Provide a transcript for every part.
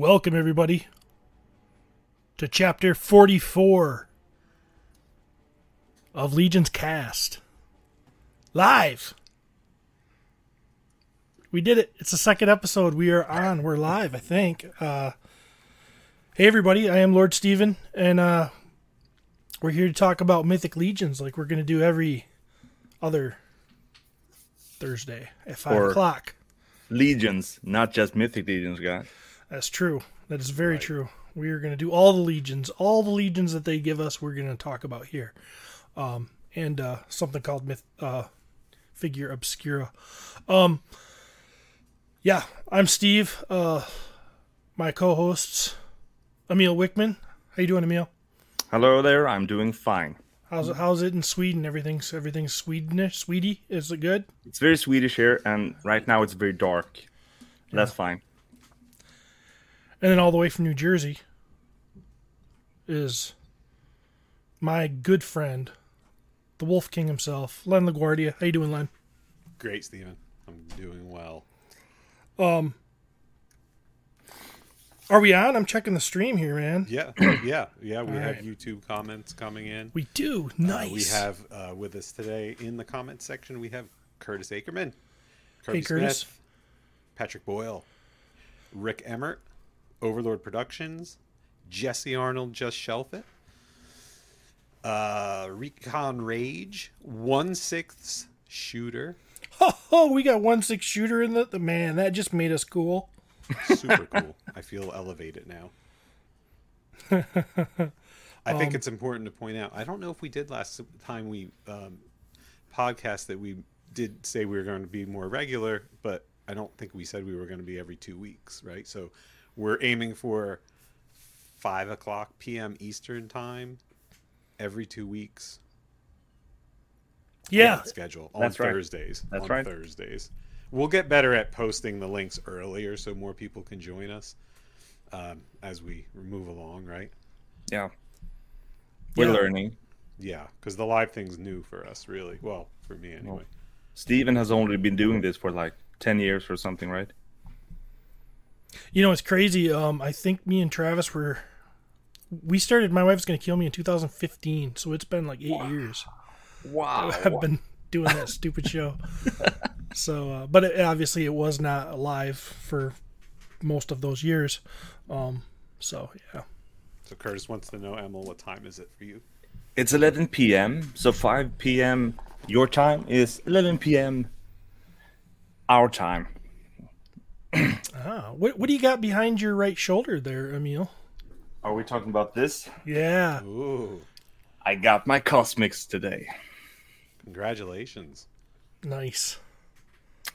Welcome, everybody, to chapter 44 of Legion's Cast. Live! We did it. It's the second episode. We are on. We're live, I think. Uh, hey, everybody. I am Lord Steven, and uh, we're here to talk about Mythic Legions like we're going to do every other Thursday at 5 Or- o'clock. Legions, not just mythic legions, guys. That's true. That is very true. We are going to do all the legions, all the legions that they give us. We're going to talk about here, um, and uh, something called myth, uh, Figura Obscura. Um, yeah, I'm Steve. Uh, my co-hosts, Emil Wickman. How you doing, Emil? Hello there, I'm doing fine. How's it, how's it in Sweden? Everything's everything's Swedish, Swedy. Is it good? It's very Swedish here, and right now it's very dark. That's fine. And then all the way from New Jersey is my good friend, the Wolf King himself, Len LaGuardia. How you doing, Len? Great, Steven. I'm doing well. Um, are we on? I'm checking the stream here, man. Yeah, yeah, yeah. We All have right. YouTube comments coming in. We do. Uh, Nice. we have uh, with us today in the comment section. We have Curtis Ackerman, Hey, Curtis Curtis. Smith, Patrick Boyle, Rick Emmert, Overlord Productions, Jesse Arnold, just shelf it. Uh, Recon Rage, one sixth shooter, Oh, we got one six shooter in the, the man. That just made us cool. super cool. I feel elevated now. I think it's important to point out. I don't know if we did last time we um, podcast that we did say we were going to be more regular, but I don't think we said we were going to be every two weeks, right? So we're aiming for five o'clock p.m. Eastern time every two weeks. Yeah. on schedule on That's right. Thursdays. That's on right. Thursdays. We'll get better at posting the links earlier so more people can join us um, as we move along, right? Yeah. We're Yeah. learning. Yeah, because the live thing's new for us, really. Well, for me anyway. Steven has only been doing this for like 10 years or something, right? You know, it's crazy. Um, I think me and Travis were. We started. My wife's gonna kill me in 2015, so it's been like eight years. Wow. I've been doing that stupid show. So, uh, but it, obviously it was not live for most of those years. Um, so yeah, So Curtis wants to know, Emil, what time is it for you? It's 11 p.m., so 5 p.m. your time is 11 p.m. our time. Ah, what what do you got behind your right shoulder there, Emil? Are we talking about this? Yeah, Ooh, I got my Cosmics today. congratulations. nice.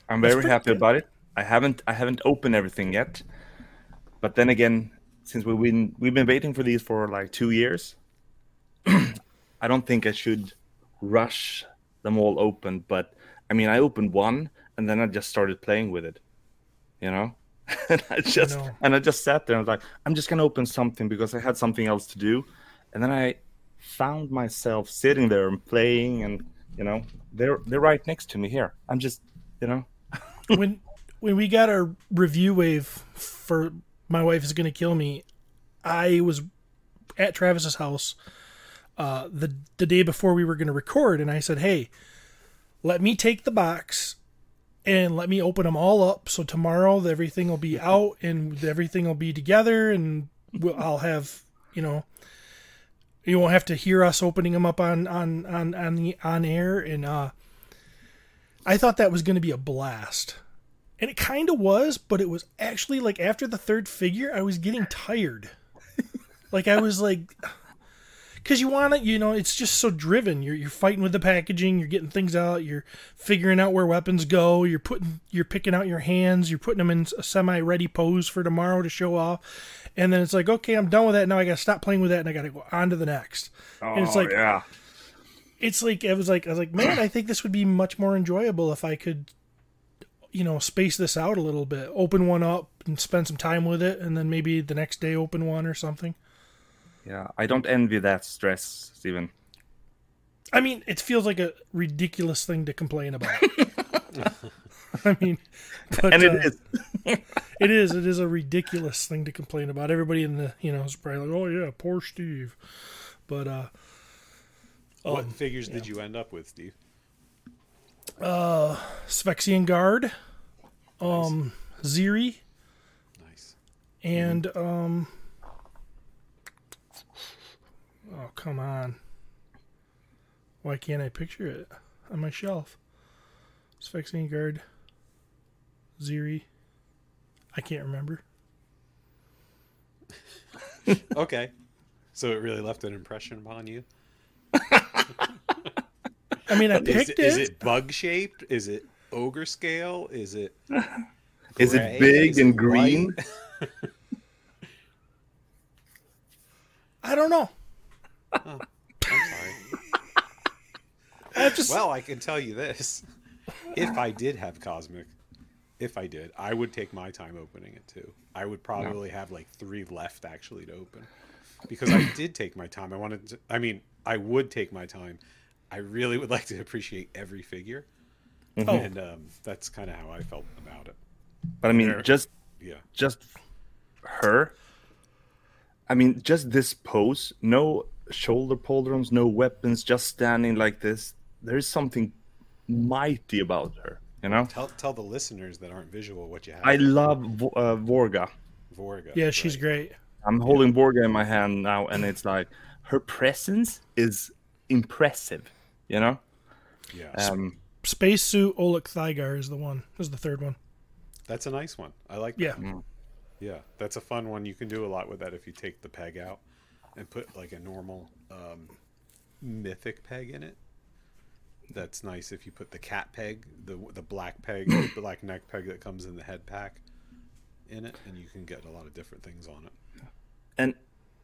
I'm That's very happy good. about it. I haven't I haven't opened everything yet. But then again, since we've been we've been waiting for these for like 2 years, I don't think I should rush them all open, but I mean, I opened one and then I just started playing with it. You know? and I just know. and I just sat there and was like, I'm just going to open something because I had something else to do. And then I found myself sitting there and playing and you know, they're they're right next to me here. I'm just, you know, when when we got our review wave for my wife is gonna kill me, I was at Travis's house uh, the the day before we were gonna record, and I said, "Hey, let me take the box and let me open them all up. So tomorrow everything will be out and everything will be together, and we'll, I'll have you know." You won't have to hear us opening them up on on on on the on air, and uh, I thought that was going to be a blast. And it kind of was, but it was actually like after the third figure, I was getting tired. like I was like, because you want to, you know, it's just so driven. You're you're fighting with the packaging, you're getting things out, you're figuring out where weapons go, you're putting, you're picking out your hands, you're putting them in a semi-ready pose for tomorrow to show off, and then it's like, okay, I'm done with that. Now I got to stop playing with that, and I got to go on to the next. and it's oh, like, Oh, yeah. it's like I was like I was like, man, I think this would be much more enjoyable if I could, you know, space this out a little bit, open one up and spend some time with it, and then maybe the next day open one or something. Yeah, I don't envy that stress, Steven. I mean, it feels like a ridiculous thing to complain about. I mean, but, and it uh, is. it is. It is a ridiculous thing to complain about. Everybody in the you know is probably like, "Oh yeah, poor Steve," but uh, what figures did you end up with, Steve? Uh, Sphexian Guard, um, Ziri, Nice. and um, oh come on, why can't I picture it on my shelf? Sphexian Guard, Ziri, I can't remember. Okay. So it really left an impression upon you. I mean, I Is picked it, it. is it bug shaped? Is it ogre scale? Is it Is gray? it big Is and it green? I don't know. I'm sorry. I just Well, I can tell you this. If I did have Cosmic, if I did, I would take my time opening it too. I would probably have like three left actually to open. Because I did take my time. I wanted to, I mean, I would take my time. I really would like to appreciate every figure. oh, And um, that's kind of how I felt about it. But I mean, just Yeah. just her. I mean, just this pose, no shoulder pauldrons, no weapons, just standing like this. There's something mighty about her, you know. Tell, tell the listeners that aren't visual what you have. I love uh, Vorga. Vorga. yeah, she's right. great. I'm holding Vorga in my hand now, and it's like her presence is impressive, you know. Yeah. Um, Spacesuit Oleg Thygar is the one. Is the third one. That's a nice one. I like Yeah. that. Yeah, that's a fun one. You can do a lot with that if you take the peg out and put like a normal um, mythic peg in it. That's nice if you put the cat peg, the the black peg, the black neck peg that comes in the head pack in it, and you can get a lot of different things on it. and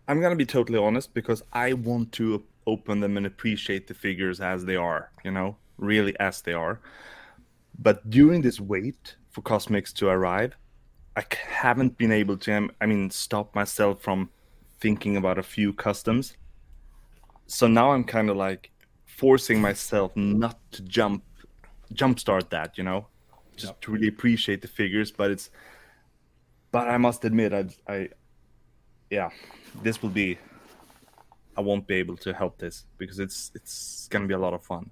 I'm gonna be totally honest because I want to open them and appreciate the figures as they are, you know, really as they are. But during this wait for Cosmics to arrive, I haven't been able to, I mean, stop myself from thinking about a few customs. So now I'm kind of like forcing myself not to jump, jumpstart that, you know, just to really appreciate the figures. But it's, but I must admit, I, I, yeah, this will be. I won't be able to help this because it's it's gonna be a lot of fun.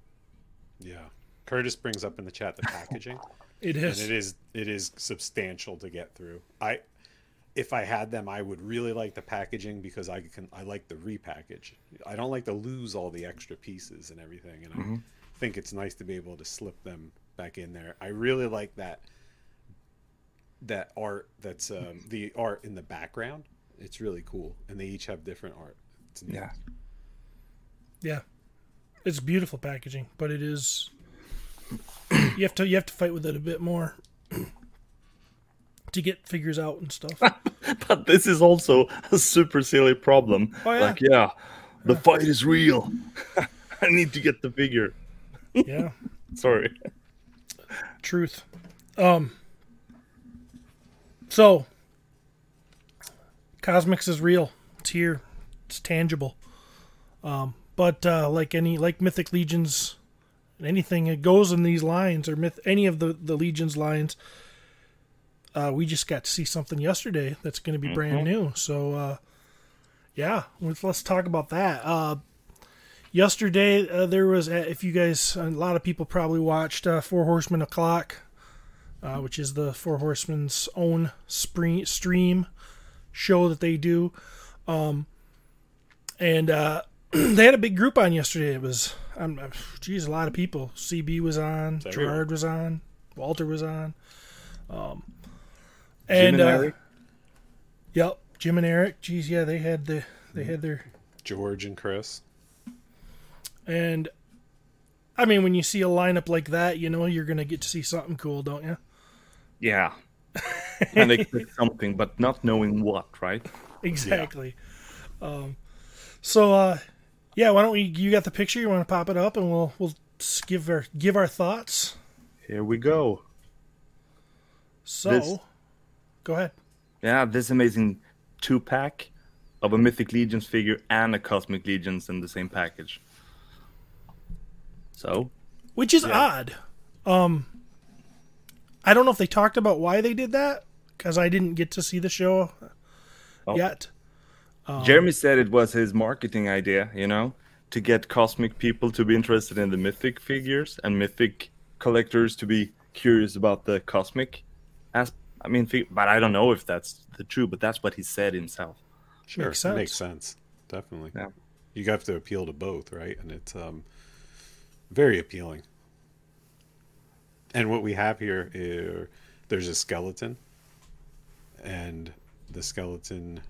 Yeah. Curtis brings up in the chat the packaging. it is. And it is. It is substantial to get through. I if I had them, I would really like the packaging because I can I like the repackage. I don't like to lose all the extra pieces and everything, and I think it's nice to be able to slip them back in there. I really like that that art that's um, the art in the background. It's really cool, and they each have different art. It's neat. Yeah. Yeah, it's beautiful packaging, but it is. You have to you have to fight with it a bit more to get figures out and stuff. But this is also a super silly problem. Oh, yeah. Like, yeah, the fight is real. I need to get the figure. yeah, Sorry. truth. Um. So, Cosmics is real. It's here. It's tangible. Um, but uh, like any like Mythic Legions, anything that goes in these lines or myth any of the the Legions lines, uh, we just got to see something yesterday that's going to be brand new. So, uh, yeah, let's, let's talk about that. Uh, yesterday uh, there was uh, if you guys a lot of people probably watched uh, Four Horsemen O'clock, uh, which is the Four Horsemen's own spree- stream show that they do. Um, and uh, they had a big group on yesterday. It was, um, geez, a lot of people. CB was on. Gerard was on, Walter was on. Um, Jim and, and uh, Eric? yep, Jim and Eric. Geez, yeah, they had the they had their George and Chris. and. I mean, when you see a lineup like that, you know you're gonna get to see something cool, don't you? Yeah. and expect something, but not knowing what, right? Exactly. Um, so, uh, yeah, why don't we? You got the picture? You want to pop it up, and we'll we'll give our give our thoughts. Here we go. So, This- go ahead. Yeah, this amazing two pack of a Mythic Legions figure and a Cosmic Legions in the same package. So, Which is odd. Um, I don't know if they talked about why they did that because I didn't get to see the show Oh. yet. Jeremy said it was his marketing idea, you know, to get cosmic people to be interested in the mythic figures and mythic collectors to be curious about the cosmic. As I mean, but I don't know if that's the true, but that's what he said himself. Sure, Makes it makes sense. sense. Definitely. Yeah. You have to appeal to both, right? And it's um, very appealing. And what we have here is there's a skeleton, and the skeleton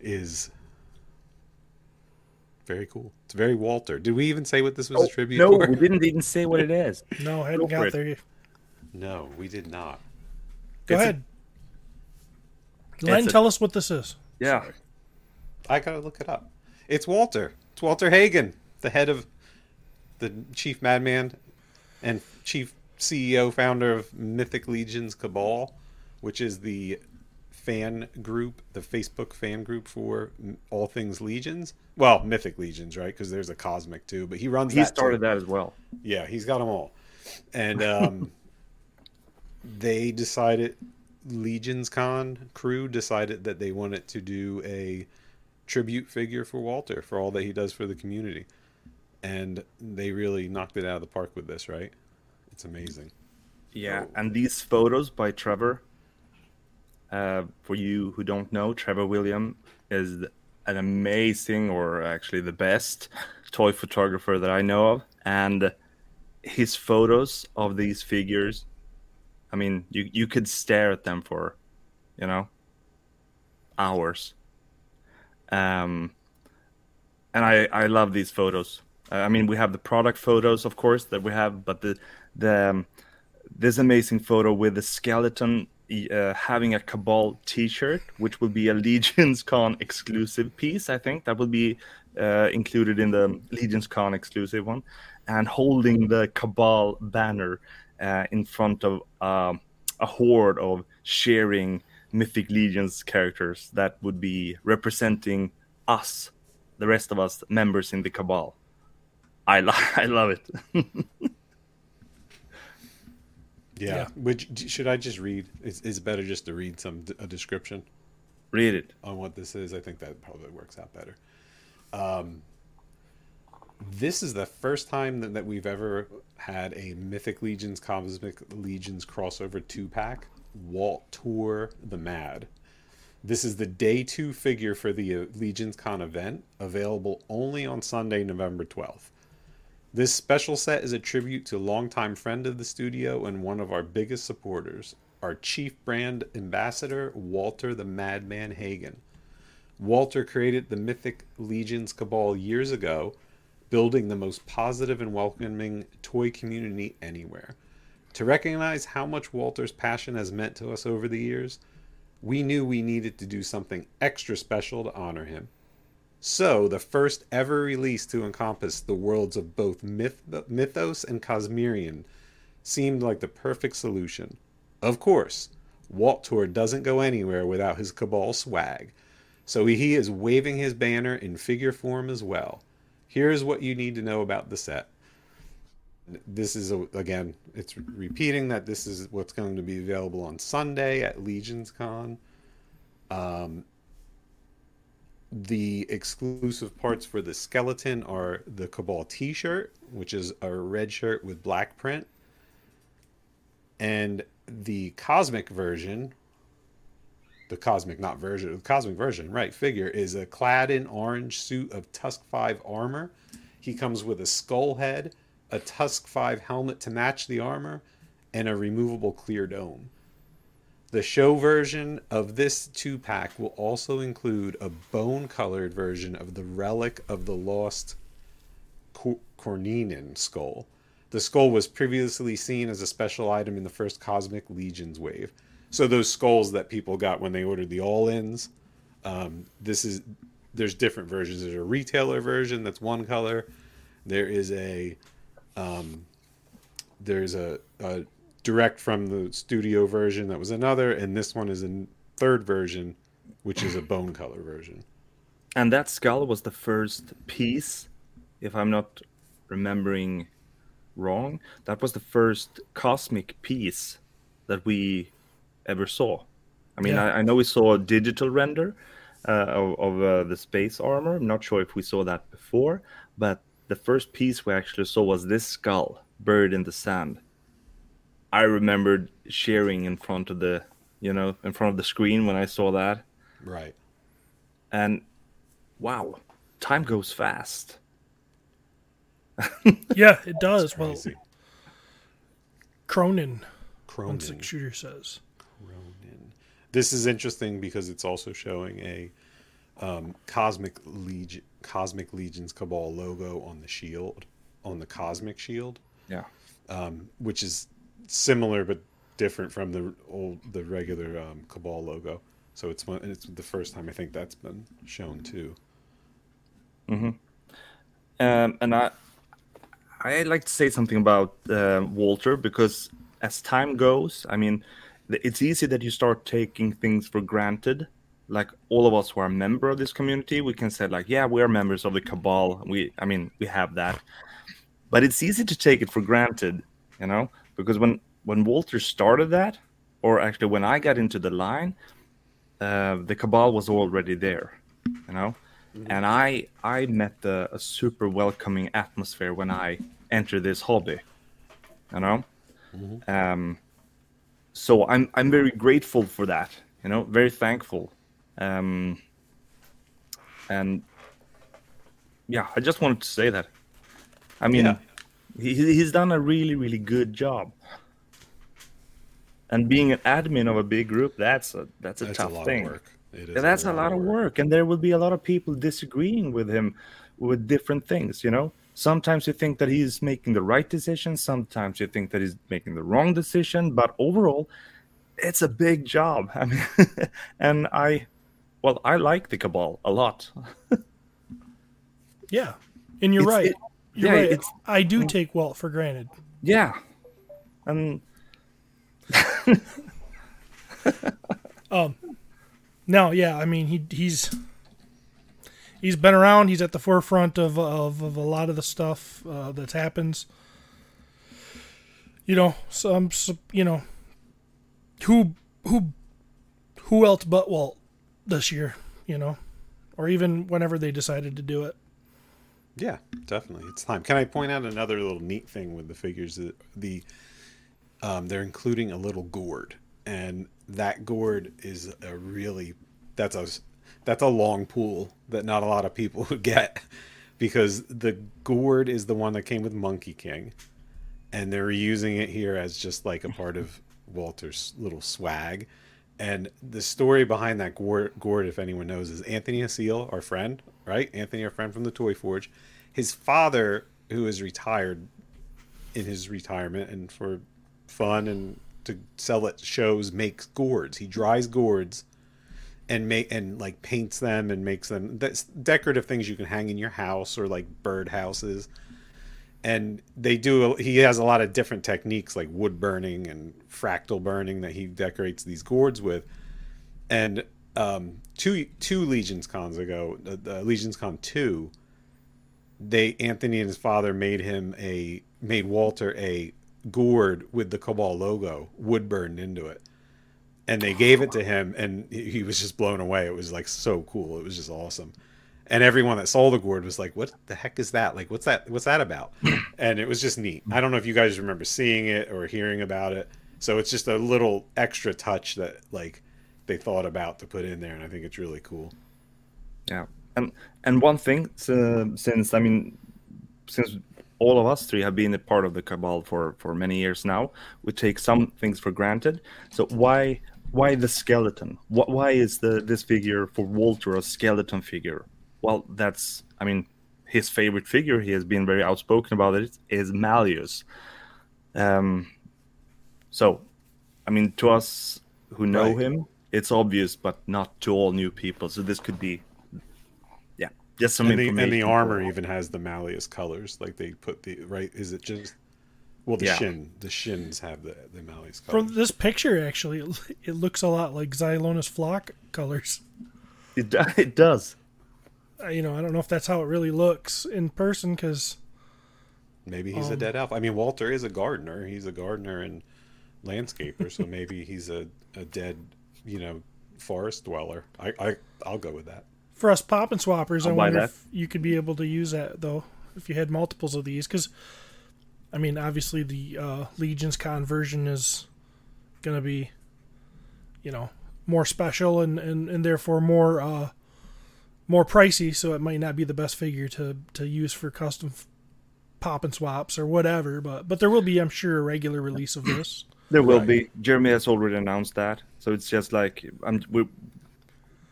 is very cool. It's very Walter. Did we even say what this was a tribute Oh, no, for? we didn't even say what it is. No, I Go hadn't for got there yet. No, we did not. Go It's a- ahead. Len, a- tell us what this is. Yeah, I gotta look it up. It's Walter. It's Walter Hagen, the head of the chief madman and chief CEO founder of Mythic Legions Cabal, which is the fan group, the Facebook fan group for all things Legions. Well, Mythic Legions, right? Because there's a Cosmic too, but he runs. he that started too. that as well. Yeah, he's got them all. And um, they decided, Legions Con crew decided that they wanted to do a tribute figure for Walter for all that he does for the community. And they really knocked it out of the park with this, right? It's amazing. Yeah, and these photos by Trevor. Uh, for you who don't know, Trevor William is an amazing, or actually the best, toy photographer that I know of, and his photos of these figures. I mean, you you could stare at them for, you know, hours. Um, and I I love these photos. I mean, we have the product photos, of course, that we have, but the the um, this amazing photo with the skeleton uh, having a Cabal T-shirt, which will be a Legions Con exclusive piece. I think that will be uh, included in the Legions Con exclusive one, and holding the Cabal banner uh, in front of um a horde of sharing Mythic Legions characters that would be representing us, the rest of us members in the Cabal. I, lo- I love it. Yeah. Yeah. Which should I just read? It's, it's better just to read some a description. Read it. on what this is. I think that probably works out better. Um, this is the first time that, that we've ever had a Mythic Legions Cosmic Legions crossover two pack. Walt Tour the Mad. This is the day two figure for the uh, Legions Con event, available only on Sunday, November 12th. This special set is a tribute to a longtime friend of the studio and one of our biggest supporters, our chief brand ambassador, Walter the Madman Hagen. Walter created the Mythic Legions Cabal years ago, building the most positive and welcoming toy community anywhere. To recognize how much Walter's passion has meant to us over the years, we knew we needed to do something extra special to honor him. So, the first ever release to encompass the worlds of both myth- Mythoss and Cosmerian seemed like the perfect solution. Of course, Walt Tour doesn't go anywhere without his Cabal swag, so he is waving his banner in figure form as well. Here's what you need to know about the set. This is, a, again, it's repeating that this is what's going to be available on Sunday at Legions Con. Um, the exclusive parts for the skeleton are the Cabal t shirt, which is a red shirt with black print. And the cosmic version, the cosmic, not version, the cosmic version, right, figure is a clad in orange suit of Tusk 5 armor. He comes with a skull head, a Tusk 5 helmet to match the armor, and a removable clear dome. The show version of this two pack will also include a bone colored version of the relic of the lost Cor- Corninin skull. The skull was previously seen as a special item in the first Cosmic Legions wave. So those skulls that people got when they ordered the all-ins, um, this is there's different versions. There's a retailer version that's one color. There is a um, there's a, a direct from the studio version that was another, and this one is a third version, which is a bone color version. And that skull was the first piece, if I'm not remembering wrong. That was the first cosmic piece that we ever saw. I mean, Yeah. I, I know we saw a digital render uh, of, of uh, the space armor. I'm not sure if we saw that before, but the first piece we actually saw was this skull buried in the sand. I remembered cheering in front of the, you know, in front of the screen when I saw that, Right. and wow, time goes fast. Yeah, it does. Well, Crazy. Cronin, one Cronin. six shooter says. This is interesting because it's also showing a um, cosmic legion, cosmic legion's cabal logo on the shield, on the cosmic shield, Yeah. um, which is similar but different from the old, the regular um, cabal logo. So it's one, it's the first time I think that's been shown too. Um, and I, I like to say something about uh, Walter because as time goes, I mean, it's easy that you start taking things for granted. Like all of us who are a member of this community, we can say like, yeah, we are members of the cabal. We, I mean, we have that, but it's easy to take it for granted, you know, because when when Walter started that, or actually when I got into the line, uh, the cabal was already there, you know and I I met the, a super welcoming atmosphere when I entered this hobby, you know. Um, so I'm I'm very grateful for that, you know, very thankful, um, and yeah, I just wanted to say that. I mean, Yeah. he, he's done a really really good job. And being an admin of a big group, that's a that's a That's tough a lot thing. of work. It is Yeah, that's a lot of work, and there will be a lot of people disagreeing with him with different things. You know, sometimes you think that he's making the right decision, sometimes you think that he's making the wrong decision, but overall, it's a big job. I mean, and I, well, I like the cabal a lot. Yeah, and you're It's- right. it- you're yeah, right. it's- I do take Walt for granted. Yeah, and um, No, yeah, I mean he he's he's been around. He's at the forefront of of, of a lot of the stuff uh, that happens. You know, some, you know who who who else but Walt this year, you know, or even whenever they decided to do it. Yeah, definitely. It's time. Can I point out another little neat thing with the figures? The, the um, they're including a little gourd, and that gourd is a really that's a that's a long pool that not a lot of people would get because the gourd is the one that came with Monkey King, and they're using it here as just like a part of Walter's little swag. And the story behind that gourd, gourd, if anyone knows, is Anthony Asile, our friend, right? Anthony, our friend from the Toy Forge. His father, who is retired in his retirement and for fun and to sell at shows, makes gourds. He dries gourds and make and like paints them and makes them that's decorative things you can hang in your house or like bird houses and they do he has a lot of different techniques like wood burning and fractal burning that he decorates these gourds with. And um two two legions cons ago the, the legions con 2 they anthony and his father made him a made walter a gourd with the cabal logo wood burned into it and they gave it to him and he he was just blown away. It was like so cool. It was just awesome. And everyone that saw the gourd was like what the heck is that? Like what's that what's that about? And it was just neat. I don't know if you guys remember seeing it or hearing about it. So it's just a little extra touch that like they thought about to put in there and i think it's really cool. Yeah, and and one thing, uh, since I mean, since all of us three have been a part of the cabal for for many years now, we take some things for granted. So why why the skeleton? What why is the this figure for Walter a skeleton figure? Well, that's I mean, his favorite figure. He has been very outspoken about it. Is Malleus. Um. So, I mean, to us who know Right. him, it's obvious, but not to all new people. So this could be yeah, just some and the, information. and the armor even has the malleus colors like they put the right is it just well the Yeah. shin the shins have the the malleus For colors this picture, actually, it, it looks a lot like Xylonus flock colors. It, it does. Uh, You know, I don't know if that's how it really looks in person because Maybe he's a Um, dead elf. I mean, Walter is a gardener. He's a gardener and landscaper, so maybe he's a, a dead, you know, forest dweller. I, I I'll go with that. For us pop and swappers, I'll I wonder that. if you could be able to use that though, if you had multiples of these. Because, I mean, obviously the uh, Legions Con version is going to be, you know, more special and, and, and therefore more uh, more pricey. So it might not be the best figure to to use for custom f- pop and swaps or whatever. But but there will be, I'm sure, a regular release of this. There will Right. be. Jeremy has already announced that, so it's just like I'm, we,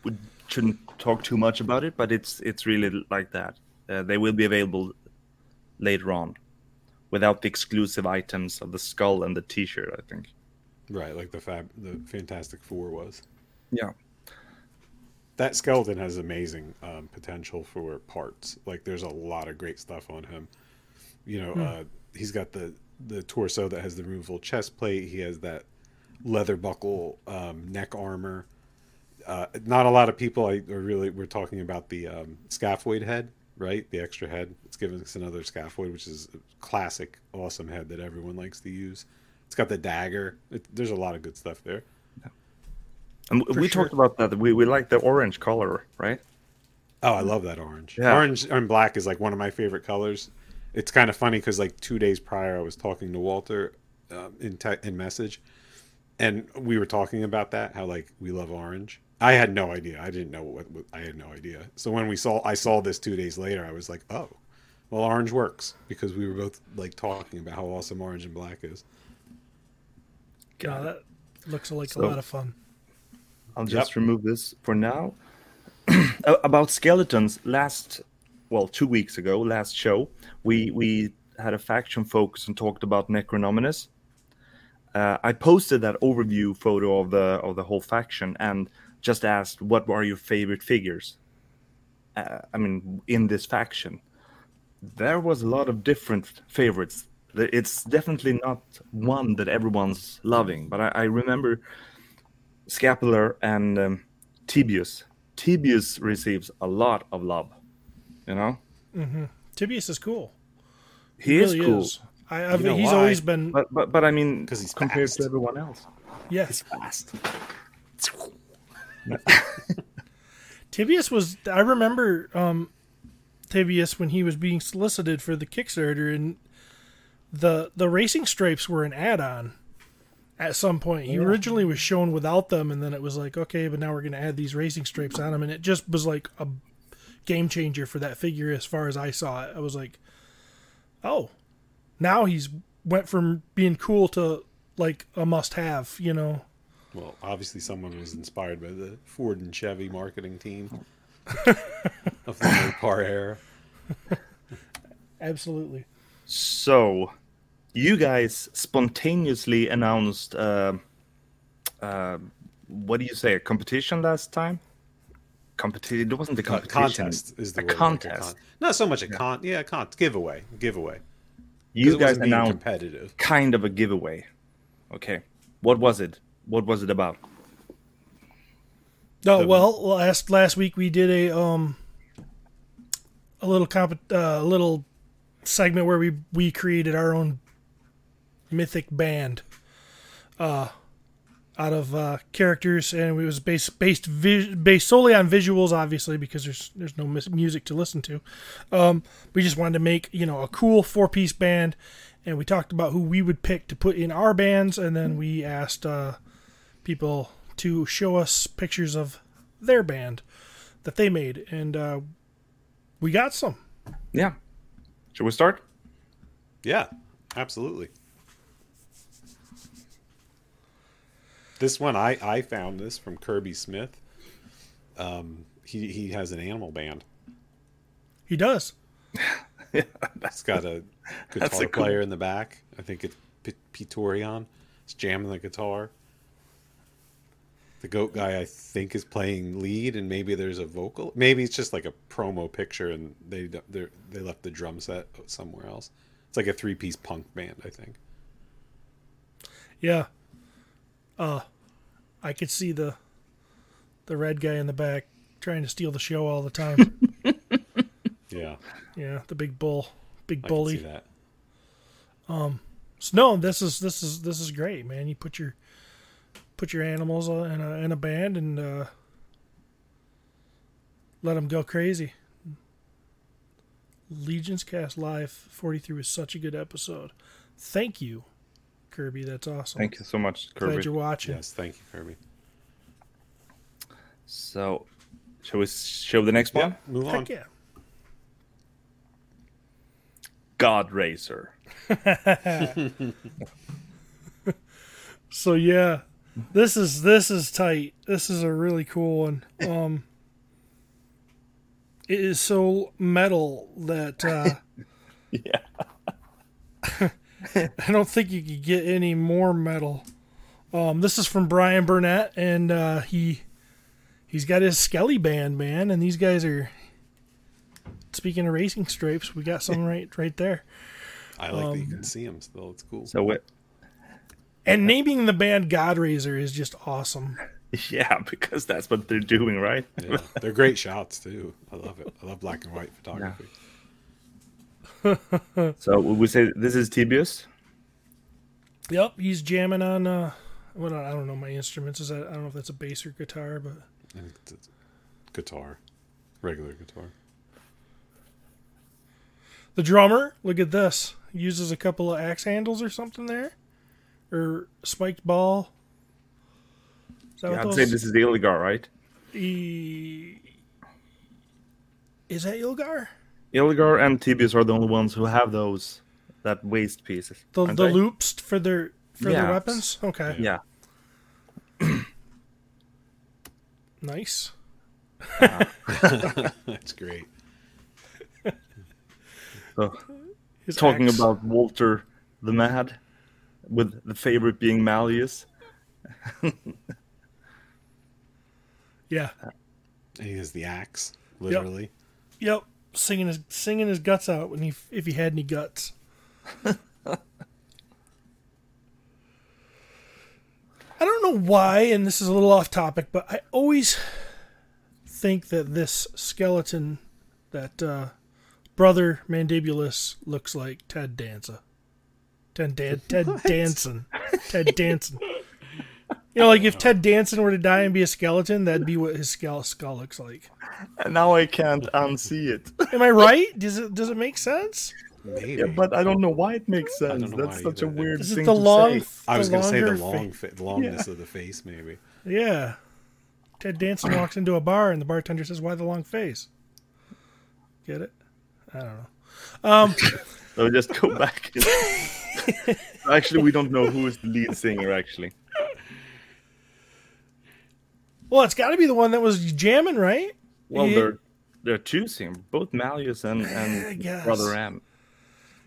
we shouldn't talk too much about it, but it's it's really like that. Uh, they will be available later on, without the exclusive items of the skull and the T-shirt. I think. Right, like the fab, the Fantastic Four was. Yeah. That skeleton has amazing um, potential for parts. Like, there's a lot of great stuff on him. You know, uh, he's got the the torso that has the removable chest plate. He has that leather buckle um, neck armor. Uh, not a lot of people I are really we're talking about the um, scaphoid head, right? The extra head. It's giving us another scaphoid, which is a classic, awesome head that everyone likes to use. It's got the dagger. It, there's a lot of good stuff there. And we sure. talked about that. We we like the orange color, right? Oh, I love that orange. Yeah. Orange and black is like one of my favorite colors. It's kind of funny because like two days prior, I was talking to Walter um, in te- in message, and we were talking about that how like we love orange. I had no idea. I didn't know what, what I had no idea. So when we saw, I saw this two days later. I was like, oh, well, orange works because we were both like talking about how awesome orange and black is. God, that looks like So- a lot of fun. I'll just Yep. remove this for now. About skeletons, last well, two weeks ago, last show, we we had a faction focus and talked about Necronominus. Uh, I posted that overview photo of the of the whole faction and just asked, "What are your favorite figures?" Uh, I mean, in this faction, there was a lot of different favorites. It's definitely not one that everyone's loving, but I, I remember Scapular and um, Tibius. Tibius receives a lot of love. You know, Tibius is cool. he, is really cool, is. I, I've, You know he's why? always been but but but I mean, 'Cause he's compared fast. to everyone else, yes. fast. Tibius was. I remember um, Tibius when he was being solicited for the Kickstarter, and the the racing stripes were an add-on. At some point, he originally was shown without them, and then it was like, okay, but now we're going to add these racing stripes on him, and it just was like a game changer for that figure as far as I saw it. I was like, oh, now he's went from being cool to like a must-have, you know. Well, obviously, someone was inspired by the Ford and Chevy marketing team of the Mopar era. Absolutely. So, you guys spontaneously announced, uh, uh, what do you say, a competition last time? Competition. It wasn't a Co- competition. contest is the a word, like contest. con- not so much a con. Yeah, a con giveaway, Giveaway. you guys wasn't announced competitive. kind of a giveaway. Okay, what was it? What was it about? Oh well, last last week we did a um a little comp uh, a little segment where we we created our own mythic band uh out of uh characters. And it was based based vis- based solely on visuals obviously because there's there's no mus- music to listen to. Um we just wanted to make you know a cool four piece band. And we talked about who we would pick to put in our bands. And then we asked uh people to show us pictures of their band that they made, and uh, we got some. Yeah. Should we start? Yeah, absolutely. This one I I found this from Kirby Smith. Um, he he has an animal band. He does. It's got a guitar That's a cool- player in the back. I think it's P- Pitorion. It's jamming the guitar. The goat guy, I think, is playing lead, and maybe there's a vocal. Maybe it's just like a promo picture, and they they they left the drum set somewhere else. It's like a three piece punk band, I think. Yeah. Uh, I could see the the red guy in the back trying to steal the show all the time. Yeah, yeah, the big bull, big I can see bully. that. So, no, this is this is this is great, man. You put your put your animals uh, in a in a band and uh, let them go crazy. Legions Cast Live 43 was such a good episode. Thank you, Kirby. That's awesome. Thank you so much, Kirby. Glad you're watching. Yes, thank you, Kirby. So, shall we show the next one? Yeah, move on. Heck yeah. Godraiser. So yeah, this is this is tight. This is a really cool one. Um, it is so metal that uh, Yeah. I don't think you could get any more metal. Um, this is from Brian Burnett, and uh, he he's got his Skelly band, man, and these guys are. Speaking of racing stripes, we got some right right there. I like that you Um, can see them still. It's cool. So, what? And naming the band Godraiser is just awesome. Yeah, because that's what they're doing, right? Yeah, they're great shots too. I love it. I love black and white photography. So, would we say this is Tibius? Yep, he's jamming on. Uh, what I don't know my instruments. Is that I don't know if that's a bass or guitar, but And it's, it's guitar, regular guitar. the drummer. Look at this. Uses a couple of axe handles or something there, or spiked ball. Is that Yeah, I'd those? say this is Ilgar, right? E- Is that Ilgar? Ilgar and Tibius are the only ones who have those that waist pieces. The the they? loops for their for their weapons. Okay, Yeah. nice. That's great. So, His talking axe. about Walter the Mad, with the favorite being Malleus. yeah, And he has the axe, literally. yep, singing his singing his guts out when he if he had any guts. I don't know why, and this is a little off topic, but I always think that this skeleton, that uh, brother Mandibulus, looks like Ted Danza. Ted Dan- Ted Danson. Ted Danson. You know, like if Ted Danson were to die and be a skeleton, that'd be what his skull skull looks like. And now I can't unsee it. Am I right? Does it does it make sense? Maybe. yeah, but I don't know why it makes sense. That's why such a weird Is thing the to long? say. I was going to say the long, fa- fa- the longness of the face, maybe. Yeah. Ted Danson walks into a bar and the bartender says, "Why the long face?" Get it? I don't know. Um, So just go back. actually, we don't know who is the lead singer. Actually, well, it's got to be the one that was jamming, right? well, He- they're they're choosing both Malleus and and. Brother Ram.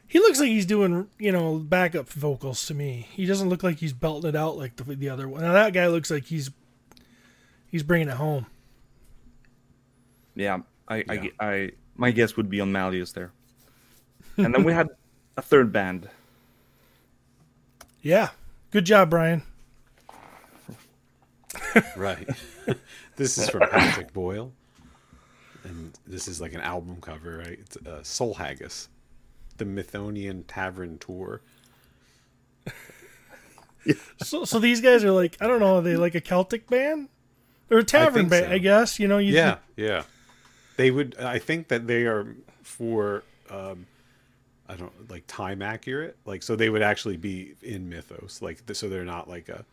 He looks like he's doing, you know, backup vocals to me. He doesn't look like he's belting it out like the the other one. Now that guy looks like he's he's bringing it home. Yeah, I, Yeah. I, I, my guess would be on Malleus there. And then we had a third band. Yeah, good job, Brian. Right. this is from Patrick Boyle. And this is like an album cover, right? It's uh, Soul Haggis, the Mythonian Tavern Tour. So, so these guys are like, I don't know, are they like a Celtic band? They're a tavern band, so. I guess. You know, you Yeah, yeah. They would. I think that they are for. Um, I don't like time accurate. Like, so they would actually be in Mythoss. Like, so they're not like a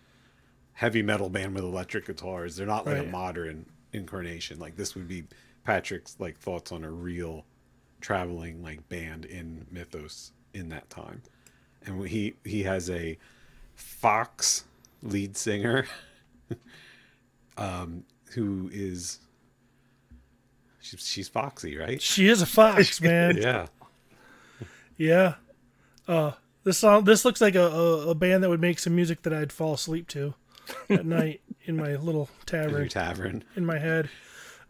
heavy metal band with electric guitars. They're not like Right. a modern incarnation. Like, this would be Patrick's like thoughts on a real traveling like band in Mythoss in that time. And he he has a Fox lead singer um who is she's she's foxy right She is a fox, man. yeah Yeah. Uh, this song. This looks like a, a, a band that would make some music that I'd fall asleep to at night in my little in your tavern tavern in my head.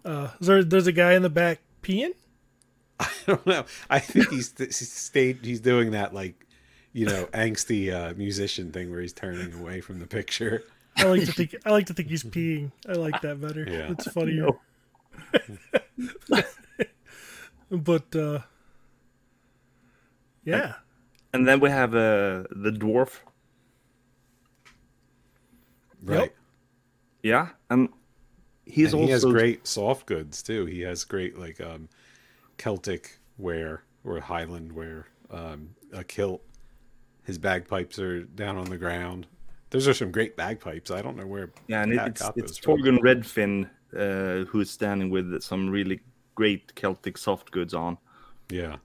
Uh, is there, there's a guy in the back peeing. i don't know i think he's he's stayed he's doing that like you know angsty uh musician thing where he's turning away from the picture I like to think. I like to think he's peeing. I like that better. Yeah. It's funnier. No. But uh, yeah, And then we have uh, the dwarf. Right. Yeah, and he's and also he has great soft goods too. He has great like um, Celtic wear or Highland wear, um, a kilt. His bagpipes are down on the ground. Those are some great bagpipes. I don't know where. Yeah, and Pat it's it's those from. Torgun Redfin uh, who's standing with some really great Celtic soft goods on, Yeah.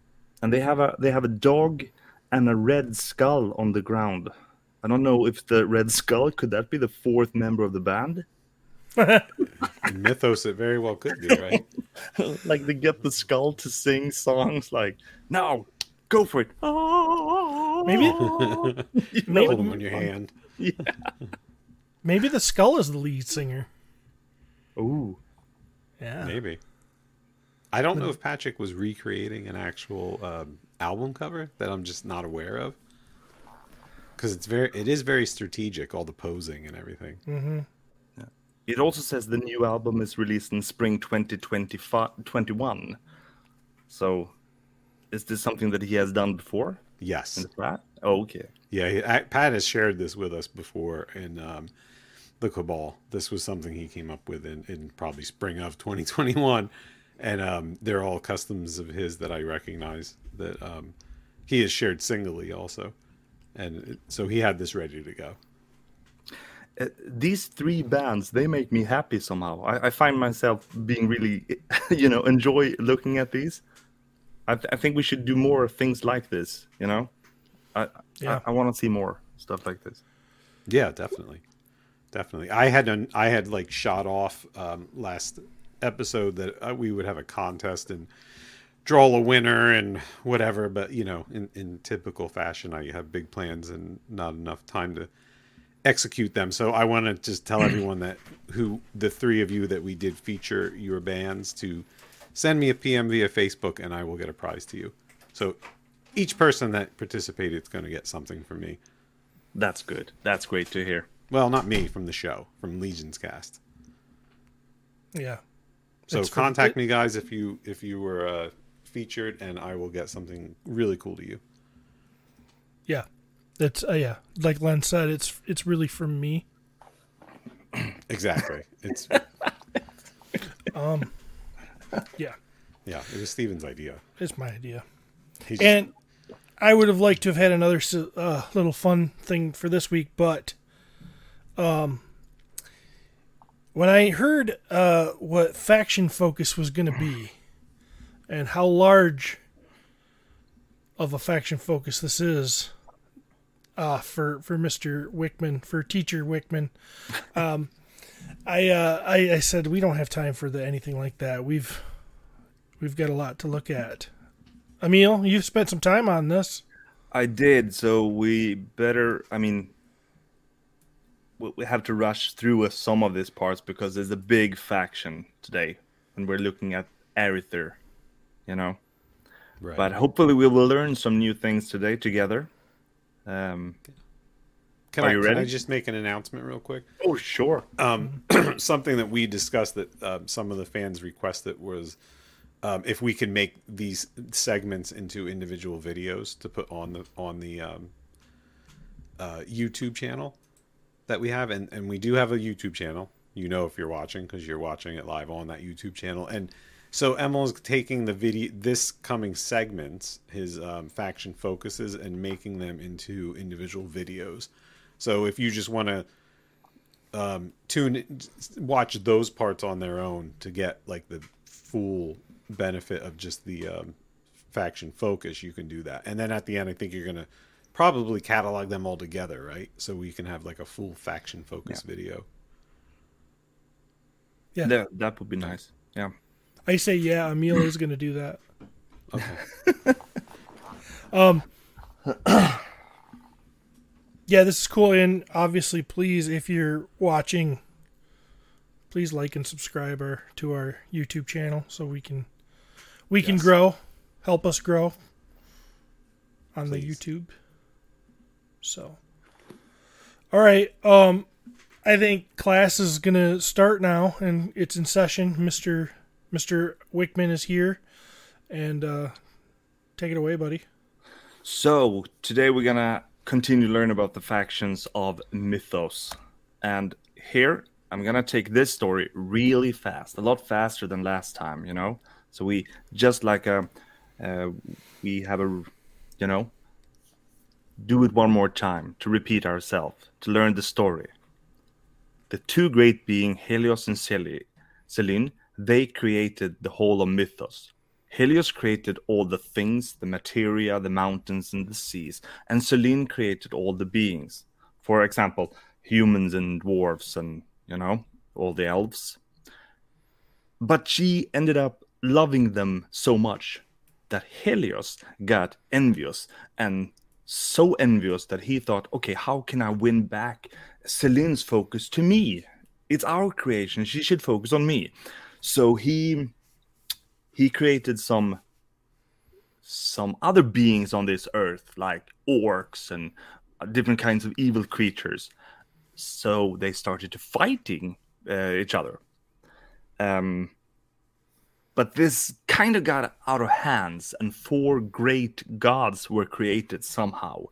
And they have a they have a dog and a red skull on the ground. I don't know if the red skull could that be the fourth member of the band? Mythoss, it very well could be, right? like they get the skull to sing songs like no, go for it. Maybe you Hold them on your hand. Yeah. maybe the skull is the lead singer. Ooh, Yeah. Maybe. I don't know if Patrick was recreating an actual um, album cover that I'm just not aware of. Because it's very, it is very strategic, all the posing and everything. Mm-hmm. it also says the new album is released in spring 2021. So, is this something that he has done before? Yes. In the? Oh, okay. Yeah, he, I, Pat has shared this with us before in um, the Cabal. This was something he came up with in, in probably spring of 2021, and um, they're all customs of his that I recognize that um, he has shared singly also, and it, so he had this ready to go. Uh, these three bands they make me happy somehow I, I find myself being really you know enjoy looking at these I, th- I think we should do more things like this you know i Yeah. i, I want to see more stuff like this Yeah, definitely, definitely. I had an, I had like shot off um, last episode that uh, we would have a contest and draw a winner and whatever. But you know, in in typical fashion, I have big plans and not enough time to execute them. So I want to just tell everyone that who the three of you that we did feature your bands to send me a PM via Facebook and I will get a prize to you. So each person that participated is going to get something from me. that's good that's great to hear Well, not me from the show, from Legion's Cast. Yeah. So It's for- contact me, guys, if you if you were uh, featured, and I will get something really cool to you. Yeah. It's uh, yeah. Like Len said, it's it's really for me. Exactly. It's um, Yeah. yeah. It was Steven's idea. It's my idea. He just, And I would have liked to have had another uh, little fun thing for this week, but um, when I heard uh, what faction focus was going to be and how large of a faction focus this is uh, for for Mister Wickman, for Teacher Wickman, um, I, uh, I I said we don't have time for the anything like that. We've we've got a lot to look at. Emil, you've spent some time on this. i did so we better i mean we we have to rush through uh, some of these parts because there's a big faction today and we're looking at Arethyr, you know? Right. but hopefully we will learn some new things today together. Um can are I you can I just make an announcement real quick? oh sure. Um, something that we discussed that um, some of the fans requested was um, if we can make these segments into individual videos to put on the on the um, uh, YouTube channel that we have, and and we do have a YouTube channel. You know if you're watching because you're watching it live on that YouTube channel, and so Emil's taking the video, this coming segments, his um, faction focuses, and making them into individual videos. So if you just want to um, tune watch those parts on their own to get like the full benefit of just the um, faction focus you can do that and then at the end i think you're gonna probably catalog them all together right so we can have like a full faction focus video Yeah. that, that would be nice yeah I say yeah, Emil is going to do that. okay um Yeah, this is cool. And obviously, please, if you're watching, please like and subscribe our, to our YouTube channel so we can we can grow, help us grow on the YouTube. So, all right. Um, I think class is gonna start now, and it's in session. Mister Mister Wickman is here, and uh, take it away, buddy. So today we're gonna continue to learn about the factions of Mythoss, and here I'm gonna take this story really fast, a lot faster than last time. You know, so we just like a uh, we have a you know do it one more time to repeat ourselves to learn the story. The two great being Helios and Selene, they created the whole of Mythoss. Helios created all the things, the materia, the mountains, and the seas, and Selene created all the beings. For example, humans and dwarves, and you know, all the elves. But she ended up loving them so much that Helios got envious and so envious that he thought, okay, how can I win back Selene's focus to me? It's our creation. She should focus on me. So he he created some some other beings on this earth like orcs and uh, different kinds of evil creatures so they started to fighting uh, each other um, but this kind of got out of hands and four great gods were created somehow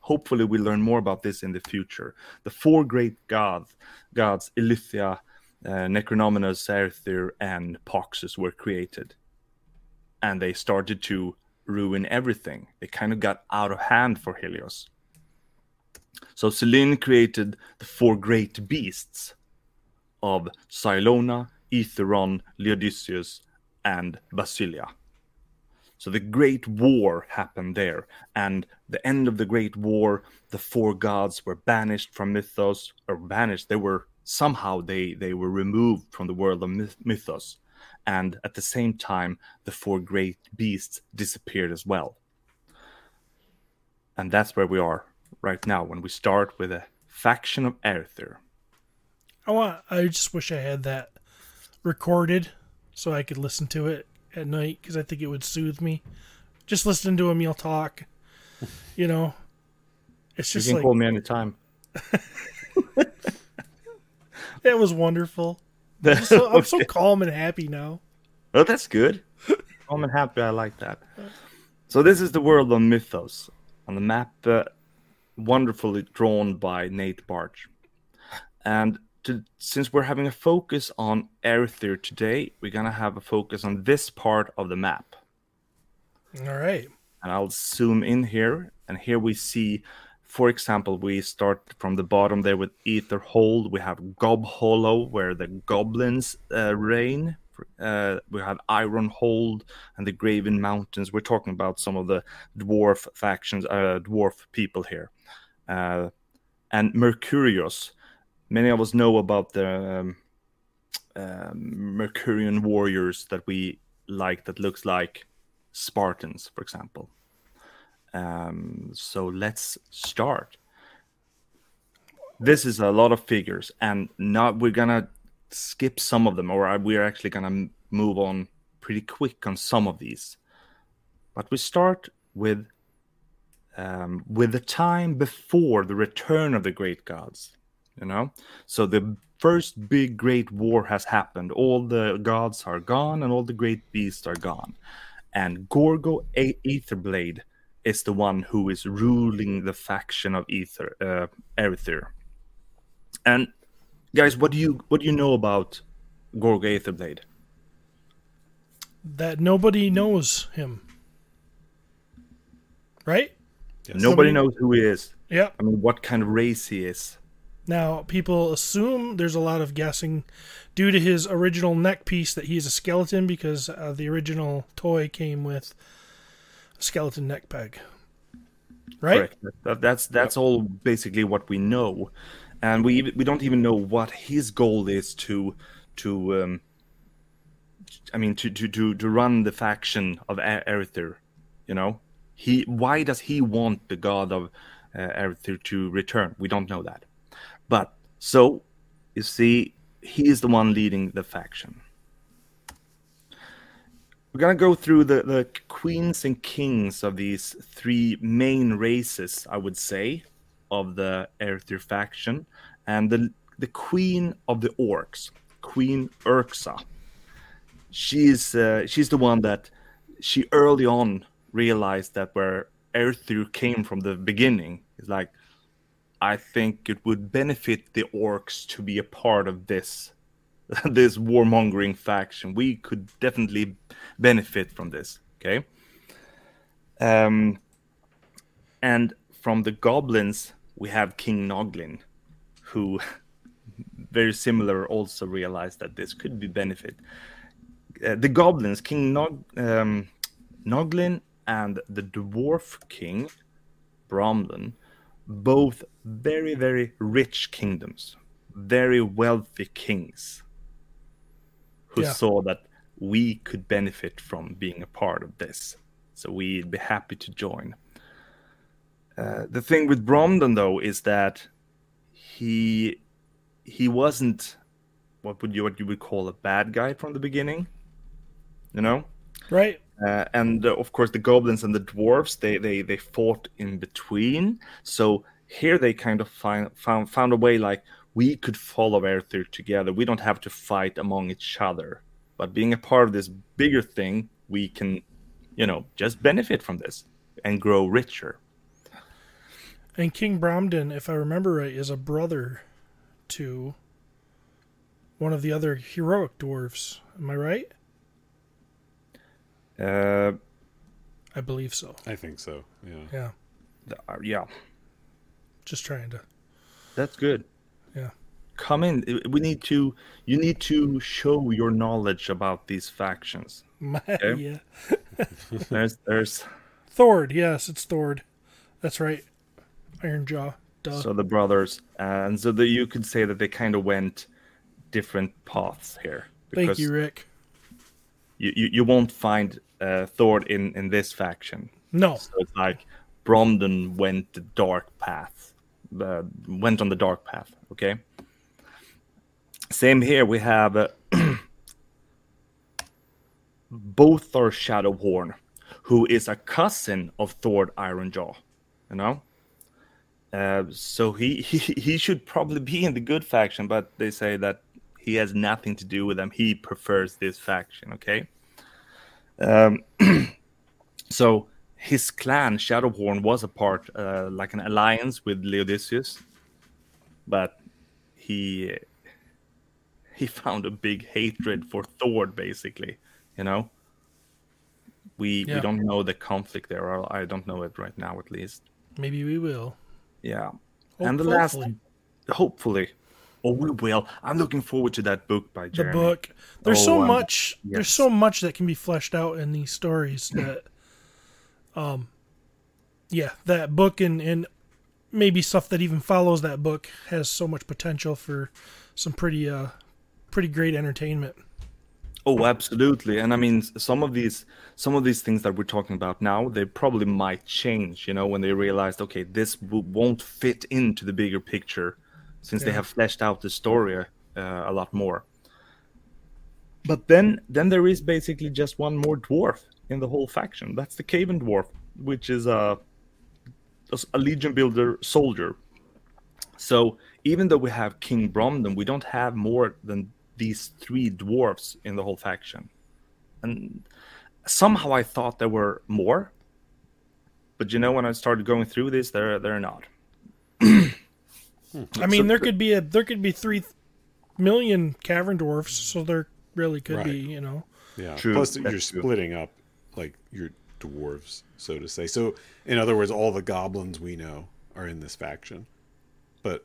hopefully we'll learn more about this in the future the four great gods gods Illythia, uh, Necronominus, Arethyr, and Poxxus were created and they started to ruin everything. It kind of got out of hand for Helios. So Selene created the four great beasts of Sylona, Eathyron, Leodysseus, and Basilia. So the Great War happened there, and the end of the Great War, the four gods were banished from Mythoss, or banished. They were somehow they they were removed from the world of Mythoss, and at the same time, the four great beasts disappeared as well. And that's where we are right now when we start with a faction of. I want. I just wish I had that recorded so I could listen to it at night because I think it would soothe me. Just listening to Emil talk, you know, it's just you can like call me anytime. that was wonderful. I'm so, I'm so calm and happy now. Oh, that's good. calm and happy. I like that. So this is the world of Mythoss on the map, uh, wonderfully drawn by Nate Barch. And to, since we're having a focus on Arethyr today, we're gonna have a focus on this part of the map. All right. And I'll zoom in here, and here we see for example, we start from the bottom there with Ether Hold. We have Gob Hollow, where the goblins uh, reign. Uh, we have Iron Hold and the Graven Mountains. We're talking about some of the dwarf factions, uh, dwarf people here. Uh, and Mercurius. Many of us know about the um, um, Mercurian warriors that we like, that looks like Spartans, for example. Um, so let's start. This is a lot of figures, and not we're gonna skip some of them, or we're actually gonna move on pretty quick on some of these. But we start with um, with the time before the return of the great gods. You know, so the first big great war has happened. All the gods are gone, and all the great beasts are gone. And Gorgo Aetherblade is the one who is ruling the faction of Ether, uh, Aether. And guys, what do you what do you know about Gorgo Aetherblade That nobody knows him, right? Yes. Nobody knows who he is. Yeah. I mean, what kind of race he is. Now, people assume there's a lot of guessing due to his original neck piece that he's a skeleton because uh, the original toy came with a skeleton neck peg. Right. Correct. That's that's yep. all basically what we know, and we we don't even know what his goal is to to. Um, I mean, to, to to to run the faction of Arethyr, you know, he why does he want the god of uh, to return? We don't know that, but so you see, he is the one leading the faction we're gonna go through the, the queens and kings of these three main races, I would say, of the Arethyr faction, and the the queen of the orcs, Queen Urxa. She's uh, she's the one that she early on realized that where Arethyr came from the beginning. It's like I think it would benefit the orcs to be a part of this this warmongering faction. We could definitely benefit from this. Okay. Um, and from the goblins, we have King Noglin, who very similar also realized that this could be benefit. Uh, the goblins, King Nog, um, Noglin and the dwarf king, Bromden, both very, very rich kingdoms, very wealthy kings who Yeah. saw that we could benefit from being a part of this. So we'd be happy to join. Uh, the thing with Bromden, though, is that he he wasn't what would you what you would call a bad guy from the beginning, you know. Right? Uh, and uh, of course, the goblins and the dwarves they they they fought in between. So here they kind of find, found found a way like we could follow Arethyr together. We don't have to fight among each other, but being a part of this bigger thing, we can, you know, just benefit from this and grow richer. And King Bromden, if I remember right, is a brother to one of the other heroic dwarves. Am I right? Uh, I believe so. I think so. Yeah. Yeah. th- uh, yeah, Just trying to. that's good. Yeah. Come in. We need to. You need to show your knowledge about these factions. My, Okay. Yeah. There's there's Thord. Yes, it's Thord. That's right. Iron Jaw. Duh. so the brothers, and so that you could say that they kind of went different paths here. Thank you, Rick. you, you, you won't find uh, Thor in in this faction. No. So it's like Bromden went the dark path, uh, went on the dark path. Okay. Same here. We have uh, both are Shadowhorn, who is a cousin of Thor Ironjaw. You know. Uh, so he, he he should probably be in the good faction, but they say that he has nothing to do with them. He prefers this faction. Okay. Um, so his clan Shadowhorn was a part, uh, like an alliance with Leodysseus, but he he found a big hatred for Thor. Basically, you know. We Yeah. we don't know the conflict there, or I don't know it right now, at least. Maybe we will. Yeah. And the last, hopefully. Oh, we will. I'm looking forward to that book by the book. There's Oh, so um, much. There's so much that can be fleshed out in these stories that, um, yeah, that book and and maybe stuff that even follows that book has so much potential for some pretty uh pretty great entertainment. Oh, absolutely. And I mean, some of these, some of these things that we're talking about now, they probably might change. You know, when they realized, okay, this w- won't fit into the bigger picture, since they have fleshed out the story uh, a lot more. But then, then there is basically just one more dwarf in the whole faction. That's the Cavern dwarf, which is a a Legion builder soldier. So even though we have King Bromden, we don't have more than these three dwarfs in the whole faction. And somehow I thought there were more. But you know, when I started going through this, there there are not. I mean, there could be a there could be three million cavern dwarfs, so there really could be, you know. Yeah. True, Plus, you're true. splitting up like your dwarves, so to say. So, in other words, all the goblins we know are in this faction, but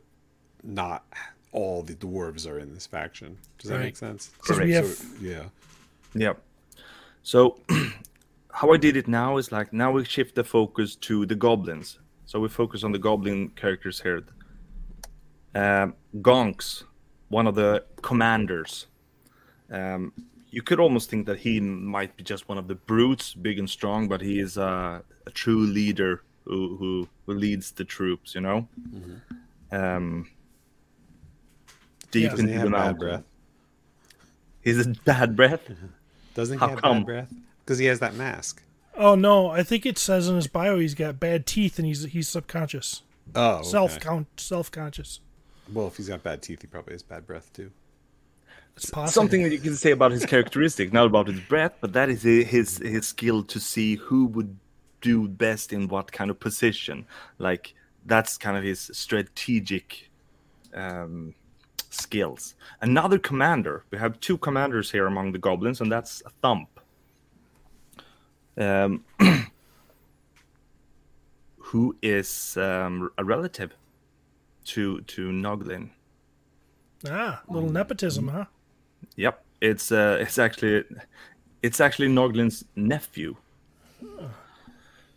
not all the dwarves are in this faction. Does that Right. make sense? 'Cause we So- have- yeah. Yeah. So how I did it now is like now we shift the focus to the goblins. So we focus on the goblin characters here. Um, Gonks, one of the commanders. Um, you could almost think that he might be just one of the brutes, big and strong, but he is a, a true leader who, who who leads the troops. You know. Um, deep Yeah. Doesn't into the bad mountain. breath? He's a bad breath. Doesn't he How have come? bad breath? Because he has that mask. Oh no, I think it says in his bio he's got bad teeth and he's he's subconscious, Oh, okay. self count, self conscious. Well, if he's got bad teeth, he probably has bad breath too. It's something that you can say about his characteristic, not about his breath, but that is his his skill to see who would do best in what kind of position. Like that's kind of his strategic um, skills. Another commander. We have two commanders here among the goblins, and that's Thump. Um, who is um, a relative to to Noglin. Ah, little nepotism, huh? Yep, it's uh, it's actually it's actually Noglin's nephew.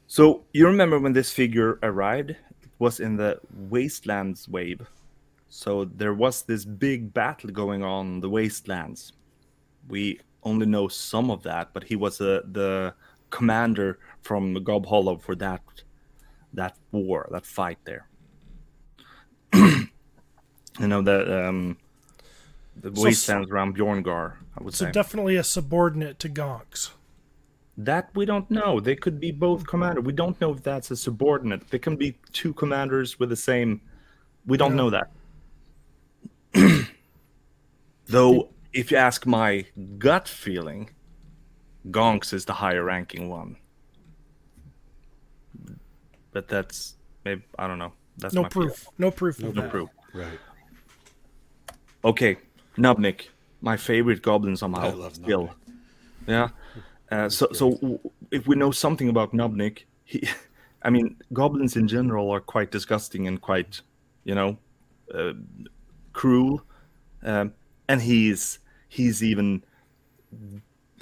So you remember when this figure arrived? It was in the Wastelands wave. So there was this big battle going on in the Wastelands. We only know some of that, but he was uh, the commander from Gob Hollow for that that war, that fight there. You know the um, the So- wastelands around Bjorngar. I would say. So say definitely a subordinate to Gonks. that we don't know. They could be both commander. We don't know if that's a subordinate. They can be two commanders with the same. We don't Yeah. know that. Though, if you ask my gut feeling, Gonks is the higher ranking one. But that's maybe I don't know. That's No my proof. feeling. No proof. of No proof. Right. Okay, Nubnik, my favorite goblin somehow. I love still. Nubnik. Yeah. Uh, so, so w- if we know something about Nubnik, he, I mean, goblins in general are quite disgusting and quite, you know, uh, cruel, um, and he's he's even,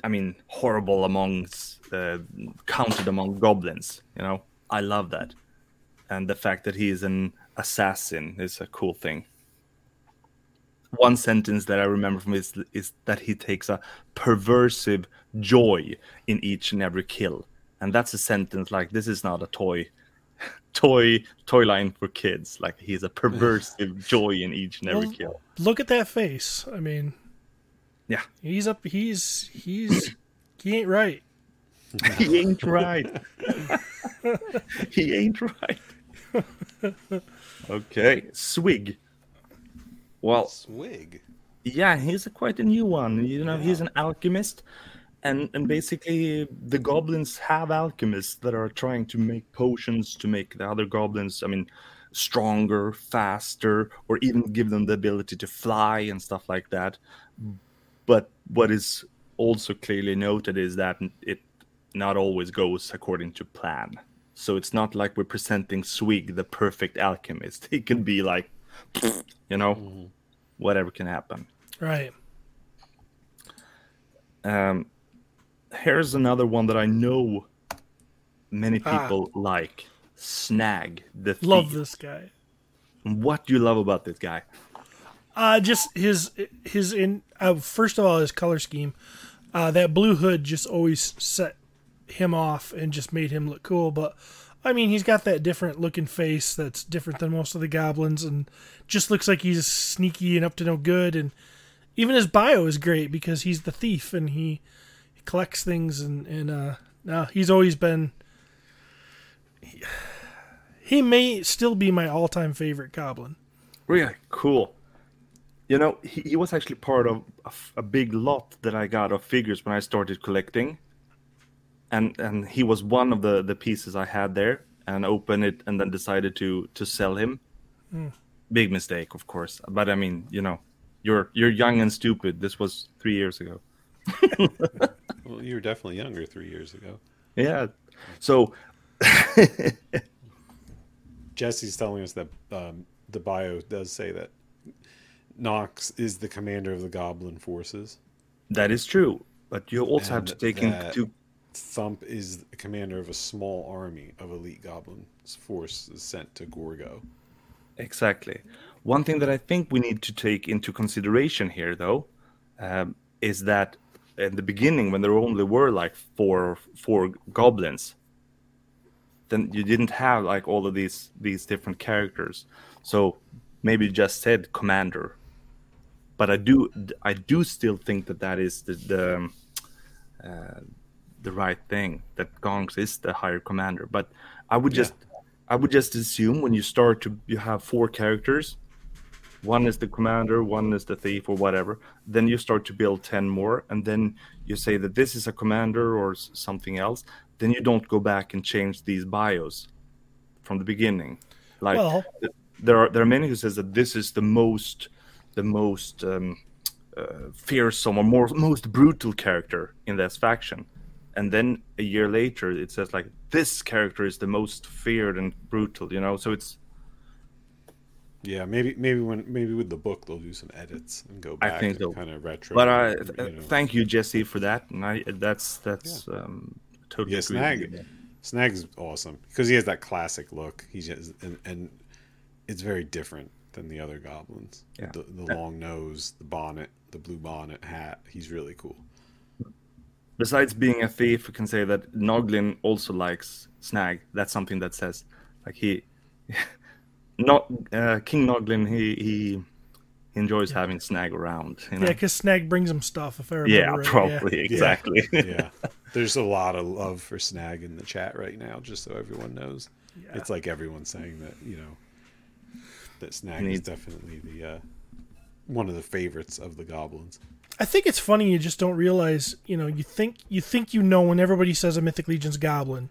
I mean, horrible amongst uh, counted among goblins. You know, I love that, and the fact that he is an assassin is a cool thing one sentence that I remember from is is that he takes a perversive joy in each and every kill, and that's a sentence like this is not a toy, toy toy line for kids. Like he's a perversive joy in each and every Well, kill. Look at that face. I mean, Yeah, he's up. He's he's he ain't right. he ain't right. he ain't right. okay, Swig. Well, Swig. Yeah, he's a quite a new one. You know, he's an alchemist, and and basically the goblins have alchemists that are trying to make potions to make the other goblins, I mean, stronger, faster, or even give them the ability to fly and stuff like that. But what is also clearly noted is that it not always goes according to plan. So it's not like we're presenting Swig the perfect alchemist. He can be like, you know, whatever can happen. Right. Um, here's another one that I know many Ah. people like. Snag the Love this guy. What do you love about this guy? Uh just his his in uh, first of all his color scheme. Uh, that blue hood just always set him off and just made him look cool. But I mean, he's got that different looking face that's different than most of the goblins, and just looks like he's sneaky and up to no good. And even his bio is great because he's the thief and he, he collects things and and uh, no, he's always been. He, he may still be my all-time favorite goblin. Really cool. You know, he, he was actually part of a big lot that I got of figures when I started collecting, and and he was one of the the pieces I had there, and opened it and then decided to to sell him. Big mistake, of course. But I mean, you know, you're you're young and stupid. This was three years ago. Well, you were definitely younger three years ago. Yeah. So Jesse's telling us that um, the bio does say that Gonks is the commander of the Goblin forces. that is true, but you also have to take that- into Thump is the commander of a small army of elite goblins forces sent to Gorgo. exactly. One thing that I think we need to take into consideration here, though, um, is that in the beginning, when there only were like four four goblins, then you didn't have like all of these these different characters. So maybe you just said commander, but I do I do still think that that is the the um, uh, the right thing that Gonks is the higher commander. But I would just I would just assume when you start to you have four characters, one is the commander, one is the thief or whatever. Then you start to build ten more, and then you say that this is a commander or something else. then you don't go back and change these bios from the beginning. Like Well- there are there are many who says that this is the most the most um, uh, fearsome or more most brutal character in this faction, and then a year later it says like this character is the most feared and brutal. You know, so it's Yeah, maybe maybe when maybe with the book they'll do some edits and go back I think kind of retro. But I you know. thank you, Jesse, for that. And I that's that's um, totally Yeah, agree with you. Snag. Snag's awesome because he has that classic look. He's just and, and it's very different than the other goblins. Yeah. The, the long nose, the bonnet, the blue bonnet, hat. He's really cool. Besides being a thief, we can say that Noglin also likes Snag. That's something that says like he, not uh, King Noglin. He he enjoys having Snag around. You know? Yeah, because Snag brings him stuff. If I remember yeah, right. probably exactly. Yeah, there's a lot of love for Snag in the chat right now, just so everyone knows. Yeah. It's like everyone's saying that you know that Snag is definitely the uh, one of the favorites of the goblins. I think it's funny you just don't realize. You know, you think you think you know when everybody says a Mythic Legion's goblin,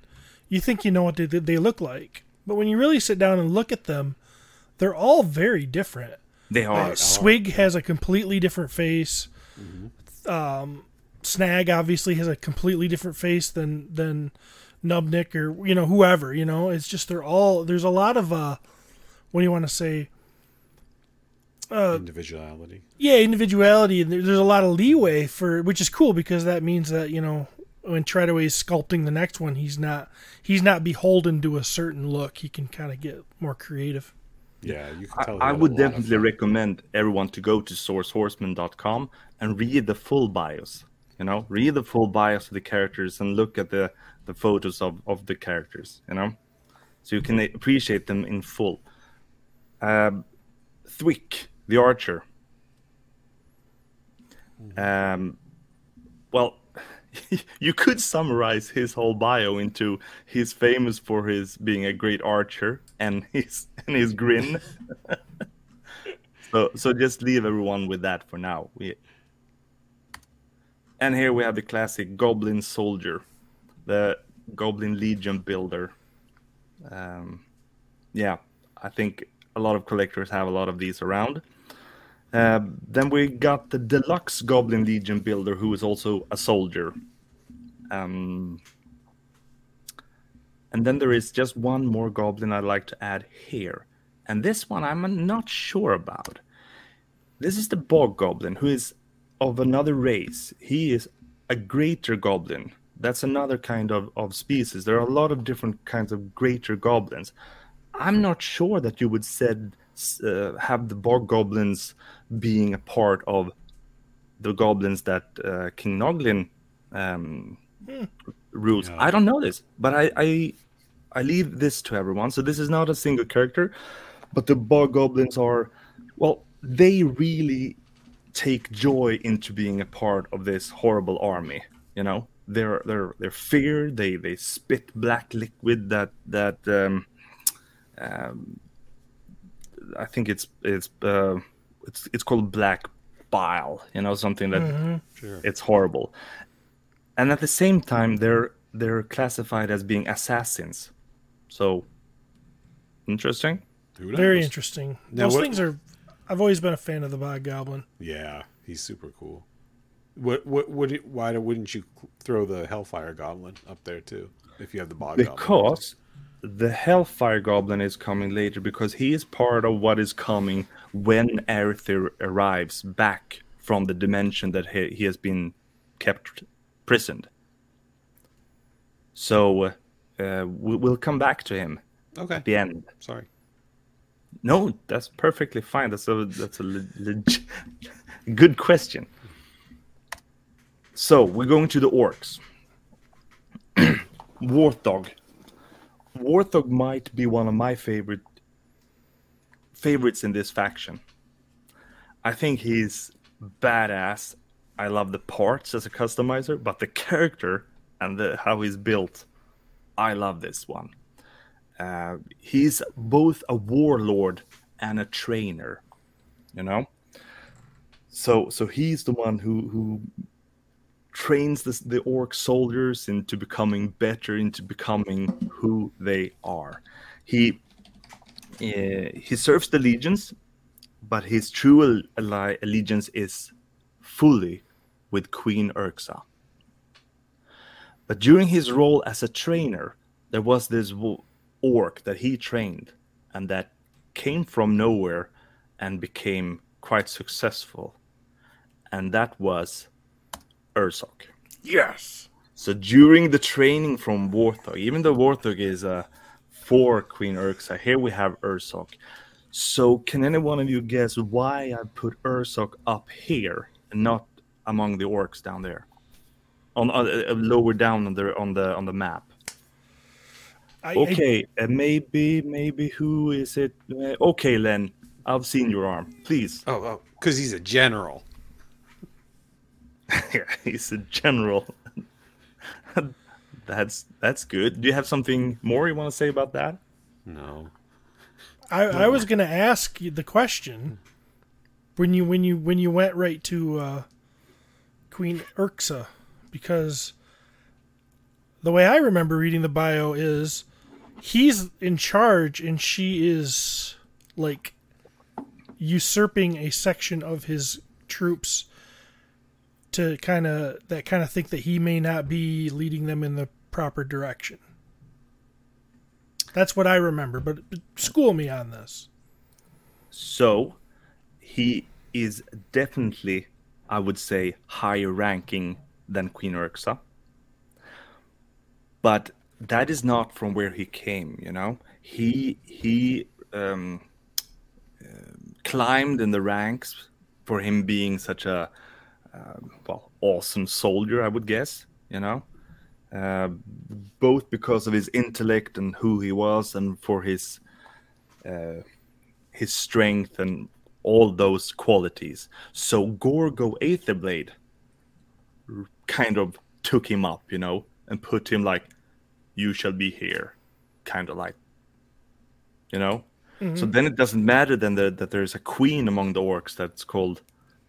you think you know what they, they look like. But when you really sit down and look at them, they're all very different. they are. Uh, Swig has a completely different face. Um, Snag obviously has a completely different face than than Nubnik or you know whoever. You know, it's just they're all there's a lot of uh, what do you want to say? Uh, Individuality. yeah, individuality, and there's a lot of leeway for which is cool because that means that you know when Treadaway is sculpting the next one, he's not he's not beholden to a certain look. He can kind of get more creative. Yeah, you can I, tell. he I would definitely recommend everyone to go to fourhorsemen.com and read the full bios. You know, read the full bios of the characters and look at the the photos of of the characters. You know, so you can appreciate them in full. Um, Thwick, the archer. Um, well, you could summarize his whole bio into he's famous for his being a great archer and his and his grin. so so just leave everyone with that for now. We and here we have the classic Goblin Soldier, the Goblin Legion builder. Um, yeah, I think a lot of collectors have a lot of these around. Uh, then we got the deluxe Goblin Legion builder, who is also a soldier. Um, and then there is just one more goblin I'd like to add here. And this one I'm not sure about. This is the Bog Goblin, who is of another race. He is a greater goblin. That's another kind of, of species. There are a lot of different kinds of greater goblins. I'm not sure that you would said uh, have the Bog Goblins being a part of the goblins that uh, King Noglin um, rules. Yeah. I don't know this, but I, I I leave this to everyone. So this is not a single character, but the Bog Goblins are, well, they really take joy into being a part of this horrible army. You know, they're they're they're feared. They they spit black liquid that that um, um, I think it's it's uh, it's it's called black bile. You know, something that Sure. it's horrible. And at the same time, they're they're classified as being assassins. So interesting. Very interesting. Now Those what- things are. I've always been a fan of the Bog Goblin. Yeah, he's super cool. What what would it, why wouldn't you throw the Hellfire Goblin up there too? If you have the Bog Goblin. Because the Hellfire Goblin is coming later because he is part of what is coming when Arethyr arrives back from the dimension that he, he has been kept prisoned. So uh, we, we'll come back to him Okay. at the end. Sorry. No, that's perfectly fine. That's a that's a leg- leg- good question. So we're going to the orcs. Warthog. Warthog might be one of my favorite favorites in this faction. I think he's badass. I love the parts as a customizer, but the character and the, how he's built, I love this one. Uh, he's both a warlord and a trainer, you know. So so he's the one who who trains the, the orc soldiers into becoming better, into becoming who they are. He uh, he serves the legions, but his true ally- allegiance is fully with Queen Urxa. But during his role as a trainer, there was this orc that he trained and that came from nowhere and became quite successful. And that was Ursok. Yes. So during the training from Warthog, even though Warthog is uh, for Queen Urxa, here we have Ursok. So can any one of you guess why I put Ursok up here and not among the orcs down there, on uh, uh, lower down on the on the on the map? I, Okay, uh, maybe maybe who is it? Uh, okay, Len, I've seen your arm. Please. Oh, oh, because he's a general. Yeah, he's a general. that's that's good. Do you have something more you want to say about that? No. I, I was gonna ask you the question when you when you when you went right to uh, Queen Urxa because the way I remember reading the bio is he's in charge and she is like usurping a section of his troops to kind of that kind of think that he may not be leading them in the proper direction. That's what I remember, but, school me on this. So he is definitely, I would say, higher ranking than Queen Urxa. But that is not from where he came, you know. He he um, uh, climbed in the ranks for him being such a um, well awesome soldier, I would guess, you know. Uh, both because of his intellect and who he was, and for his uh, his strength and all those qualities. So Gorgo Aetherblade kind of took him up, you know, and put him like, "You shall be here," kind of like, you know. So then it doesn't matter then that, that there's a queen among the orcs that's called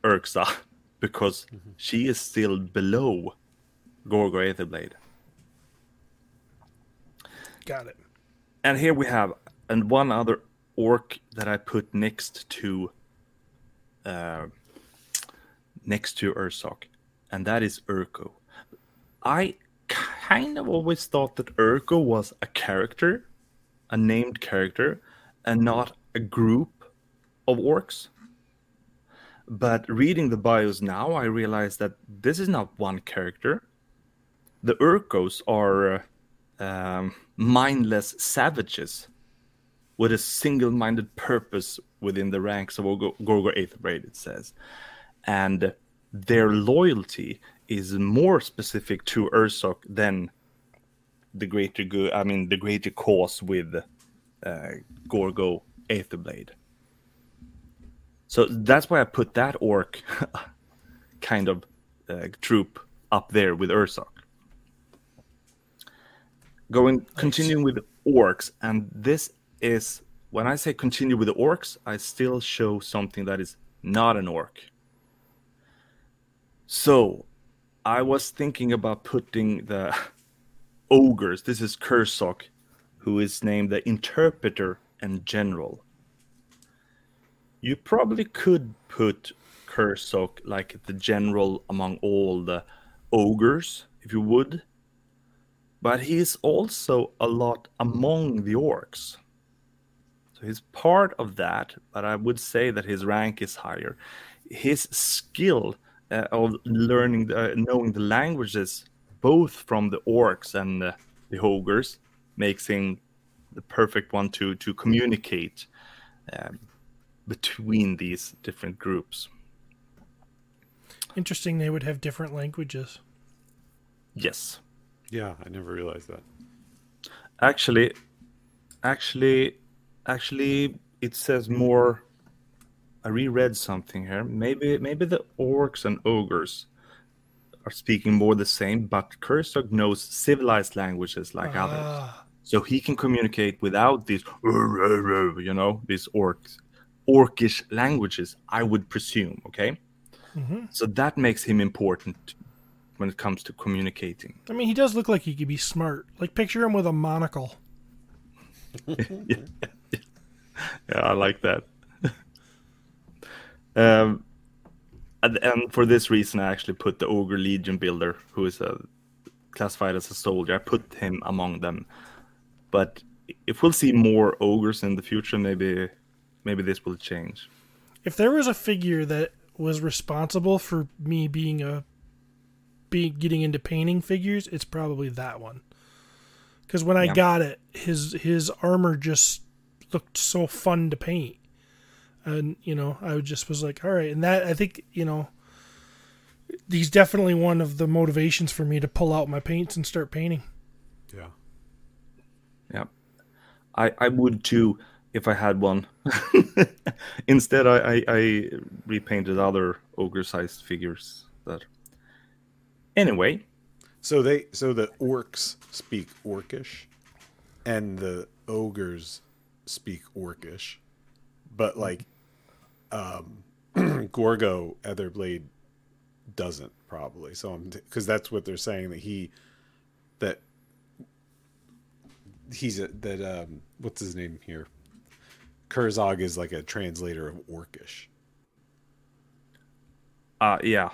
Urxa, because she is still below Gorgo Aetherblade. Got it. And here we have and one other orc that I put next to uh, next to Ursok, and that is Urko. I kind of always thought that Urko was a character, a named character, and not a group of orcs. But reading the bios now, I realize that this is not one character. The Urkos are um, mindless savages with a single-minded purpose within the ranks of Gorgo Gorgo Aetherblade, it says. And their loyalty is more specific to Ursok than the greater good, I mean, the greater cause with uh, Gorgo Aetherblade. So that's why I put that orc kind of uh, troop up there with Ursok. Going continuing with orcs, and this is when I say continue with the orcs, I still show something that is not an orc. So I was thinking about putting the ogres. This is Kursok, who is named the interpreter and general. You probably could put Kursok like the general among all the ogres, if you would. But he is also a lot among the orcs. So he's part of that, but I would say that his rank is higher. His skill uh, of learning, the, uh, knowing the languages, both from the orcs and uh, the ogres, makes him the perfect one to to communicate um, between these different groups. Interesting. They would have different languages. Yes, Yeah, I never realized that. actually, actually, actually, it says more. I reread something here. Maybe, maybe the orcs and ogres are speaking more the same, but Kursok knows civilized languages like others. Ah, so he can communicate without these you know these orcs orcish languages i would presume okay mhm. so that makes him important when it comes to communicating. I mean, he does look like he could be smart. Like picture him with a monocle. yeah, I like that. um, and, and for this reason, I actually put the ogre legion builder, who is a, classified as a soldier. I put him among them. But if we'll see more ogres in the future, maybe maybe this will change. If there was a figure that was responsible for me being a being getting into painting figures, it's probably that one. Because when I Yeah. got it, his his armor just looked so fun to paint, and you know I just was like, all right, and that I think you know he's definitely one of the motivations for me to pull out my paints and start painting. Yeah. Yeah, I I would too if I had one. Instead, I, I I repainted other ogre-sized figures. That anyway, So they so the orcs speak orcish and the ogres speak orcish. But like um Gorgo Aetherblade doesn't probably. So I'm cuz that's what they're saying that he that he's a, that um what's his name here? Kurzog is like a translator of orcish. uh yeah,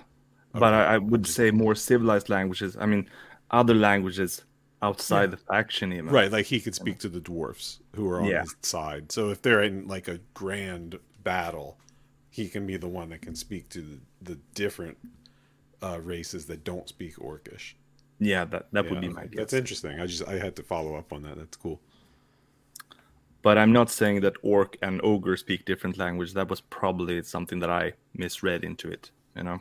but I, I would say more civilized languages. I mean, other languages outside the faction even. Right, like he could speak to the dwarfs who are on Yeah. his side. So if they're in like a grand battle, he can be the one that can speak to the, the different uh, races that don't speak Orcish. Yeah, that that would be my guess. That's interesting. I just I had to follow up on that. That's cool. But I'm not saying that orc and ogre speak different language. That was probably something that I misread into it, you know.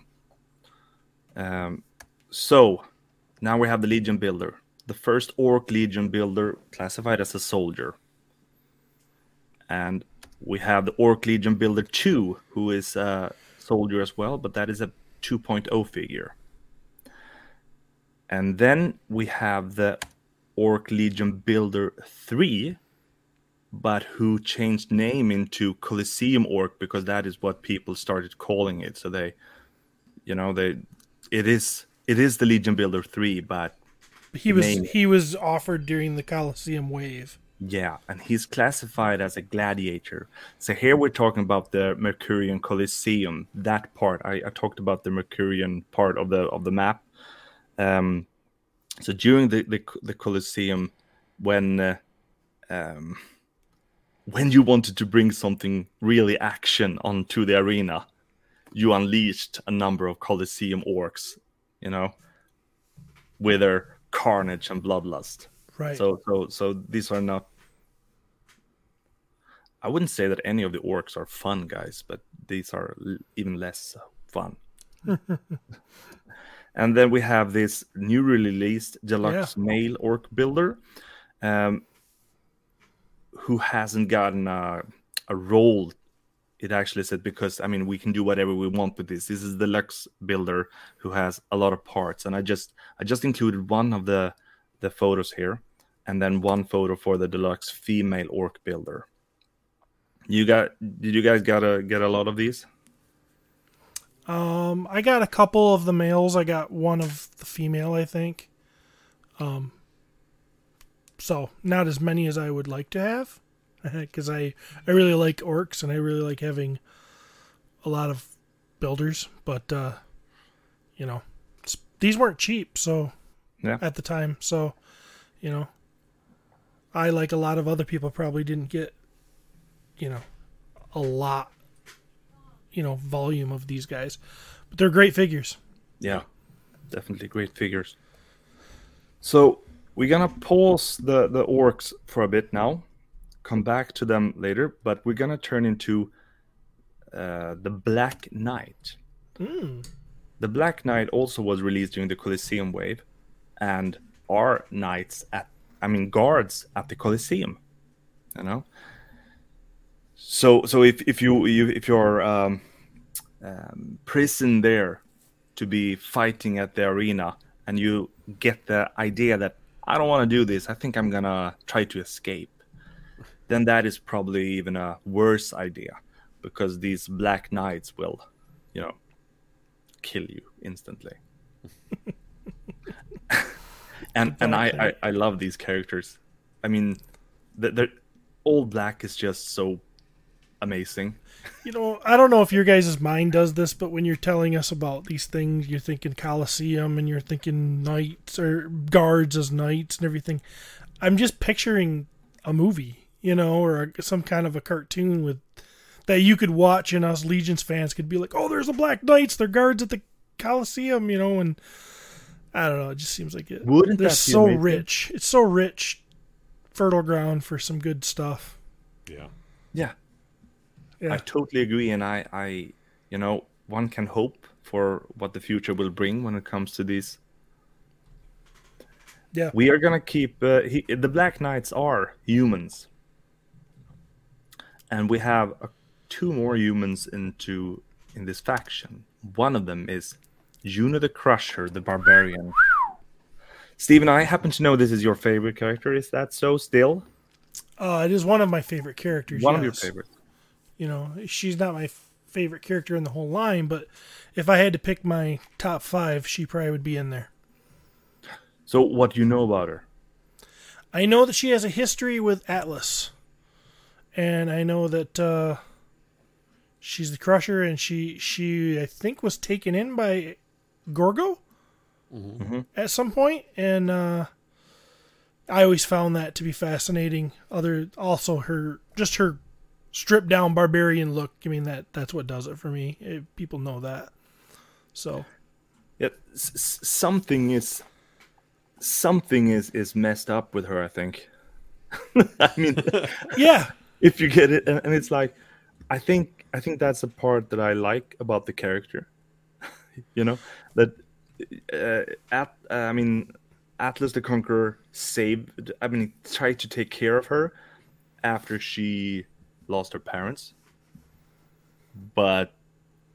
Um, so now we have the Legion Builder, the first orc Legion Builder classified as a soldier, and we have the Orc Legion Builder two, who is a soldier as well, but that is a 2.0 figure. And then we have the Orc Legion Builder 3, but who changed name into Coliseum Orc because that is what people started calling it. So they, you know, they, it is it is the Legion Builder three, but He was Name. he was offered during the Coliseum wave. yeah, and he's classified as a gladiator. So here we're talking about the Mercurian Coliseum. That part I, I talked about the Mercurian part of the of the map. Um, so during the the, the Coliseum, when uh, um, when you wanted to bring something really action onto the arena, you unleashed a number of Coliseum orcs, you know, with their carnage and bloodlust. Right. So, so, so these are not. I wouldn't say that any of the orcs are fun guys, but these are even less fun. and then we have this new released deluxe male orc builder, um, who hasn't gotten a, a role. It actually said because I mean we can do whatever we want with this. This is the deluxe builder who has a lot of parts, and I just I just included one of the the photos here, and then one photo for the deluxe female orc builder. You got? Did you guys got a get a lot of these? Um, I got a couple of the males. I got one of the female, I think. Um, so not as many as I would like to have, because I I really like orcs and I really like having a lot of builders. But uh, you know, these weren't cheap, so Yeah. at the time, so you know, I like a lot of other people probably didn't get, you know, a lot you know volume of these guys but they're great figures Yeah, definitely great figures. So we're gonna pause the the orcs for a bit now, come back to them later, but we're gonna turn into uh, the Black Knight. mm. The Black Knight also was released during the Colosseum wave, and are knights at I mean guards at the Colosseum. You know. So so if if you, you if you're um, um, prisoned there to be fighting at the arena, and you get the idea that I don't want to do this, I think I'm gonna try to escape. Then that is probably even a worse idea, because these Black Knights will, you know, kill you instantly. and and I, I I love these characters. I mean, the, the old black is just so amazing. You know, I don't know if your guys' mind does this, but when you're telling us about these things, you're thinking Colosseum and you're thinking knights or guards as knights and everything. I'm just picturing a movie, you know, or a, some kind of a cartoon with that you could watch, and us Legions fans could be like, "Oh, there's the Black Knights. They're guards at the Colosseum," you know, and I don't know. It just seems like it. Wouldn't They're that so amazing? rich. It's so rich, fertile ground for some good stuff. Yeah. Yeah, Yeah. I totally agree, and I, I, you know, one can hope for what the future will bring when it comes to these. Yeah. We are gonna keep uh, he, the Black Knights are humans, and we have uh, two more humans into in this faction. One of them is Juno the Crusher, the Barbarian. Stephen, I happen to know this is your favorite character. Is that so? Still, Uh, it is one of my favorite characters. one of your favorites. You know, she's not my f- favorite character in the whole line, but if I had to pick my top five, she probably would be in there. So, what do you know about her? I know that she has a history with Atlas, and I know that uh, she's the Crusher, and she she I think was taken in by Gorgo at some point, and uh, I always found that to be fascinating. Other also her just her stripped down barbarian look. I mean that that's what does it for me. Eh, people know that. So Yeah, s- something is something is is messed up with her. I think. I mean, yeah, if you get it, and, and it's like, I think I think that's a part that I like about the character. you know that uh, at uh, I mean, Atlas the Conqueror saved. I mean, tried to take care of her after she lost her parents, but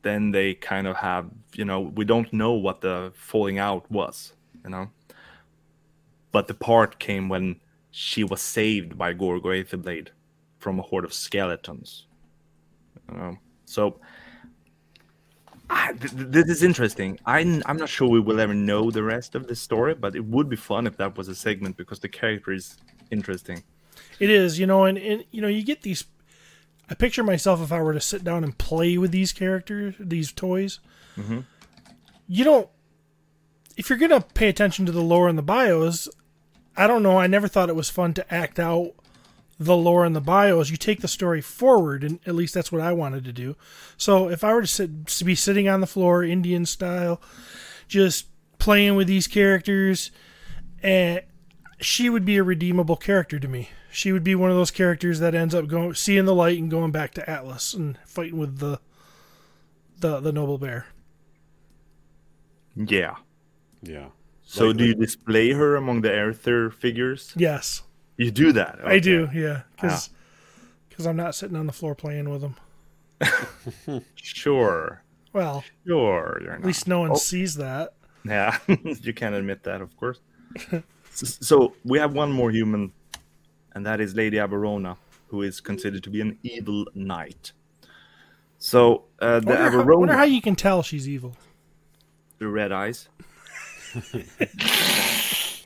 then they kind of have you know we don't know what the falling out was you know but the part came when she was saved by Gorgo Aetherblade from a horde of skeletons you know? so I, th- this is interesting I'm, I'm not sure we will ever know the rest of the story but it would be fun if that was a segment because the character is interesting It is, you know, and, and you know, you get these. I picture myself if I were to sit down and play with these characters, these toys. Mm-hmm. You don't. If you're gonna pay attention to the lore and the bios, I don't know. I never thought it was fun to act out the lore and the bios. You take the story forward, and at least that's what I wanted to do. So if I were to sit, to be sitting on the floor, Indian style, just playing with these characters, and she would be a redeemable character to me. She would be one of those characters that ends up going seeing the light and going back to Atlas and fighting with the the the noble bear. yeah Yeah. so Like- do you display her among the Arethyr figures Yes, you do that I do. Yeah, ah. because because I'm not sitting on the floor playing with them. sure Well, sure you're not. at least no one Oh. sees that. Yeah, you can't admit that, of course. S- so we have one more human, and that is Lady Aberona, who is considered to be an evil knight. So uh, the Wonder how, Aberona, wonder how you can tell she's evil. the red eyes.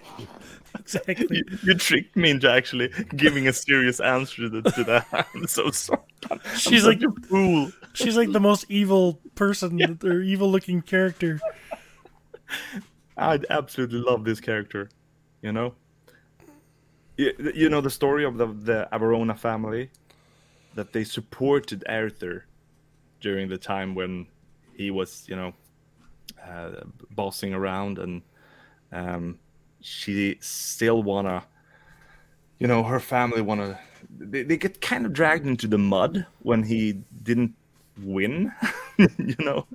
Exactly. You, you tricked me into actually giving a serious answer to, to that. I'm so sorry. I'm She's like a fool. she's like the most evil person or evil looking character. I absolutely love this character. You know, you, know the story of the the Aberona family, that they supported Arethyr during the time when he was, you know, uh, bossing around, and um, she still wanna, you know, her family wanna. They, they get kind of dragged into the mud when he didn't win, you know.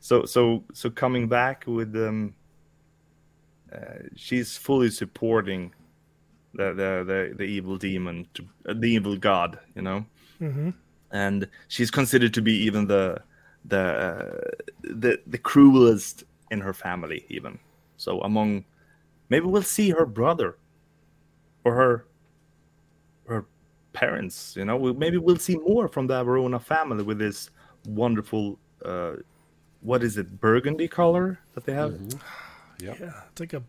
So so so coming back with um uh, she's fully supporting the the the, the evil demon to, uh, the evil god you know? Hmm and she's considered to be even the the uh, the the cruelest in her family even. So among maybe we'll see her brother or her her parents you know? We, maybe we'll see more from the Verona family with this wonderful uh what is it burgundy color that they have? Yep. Yeah, it's like a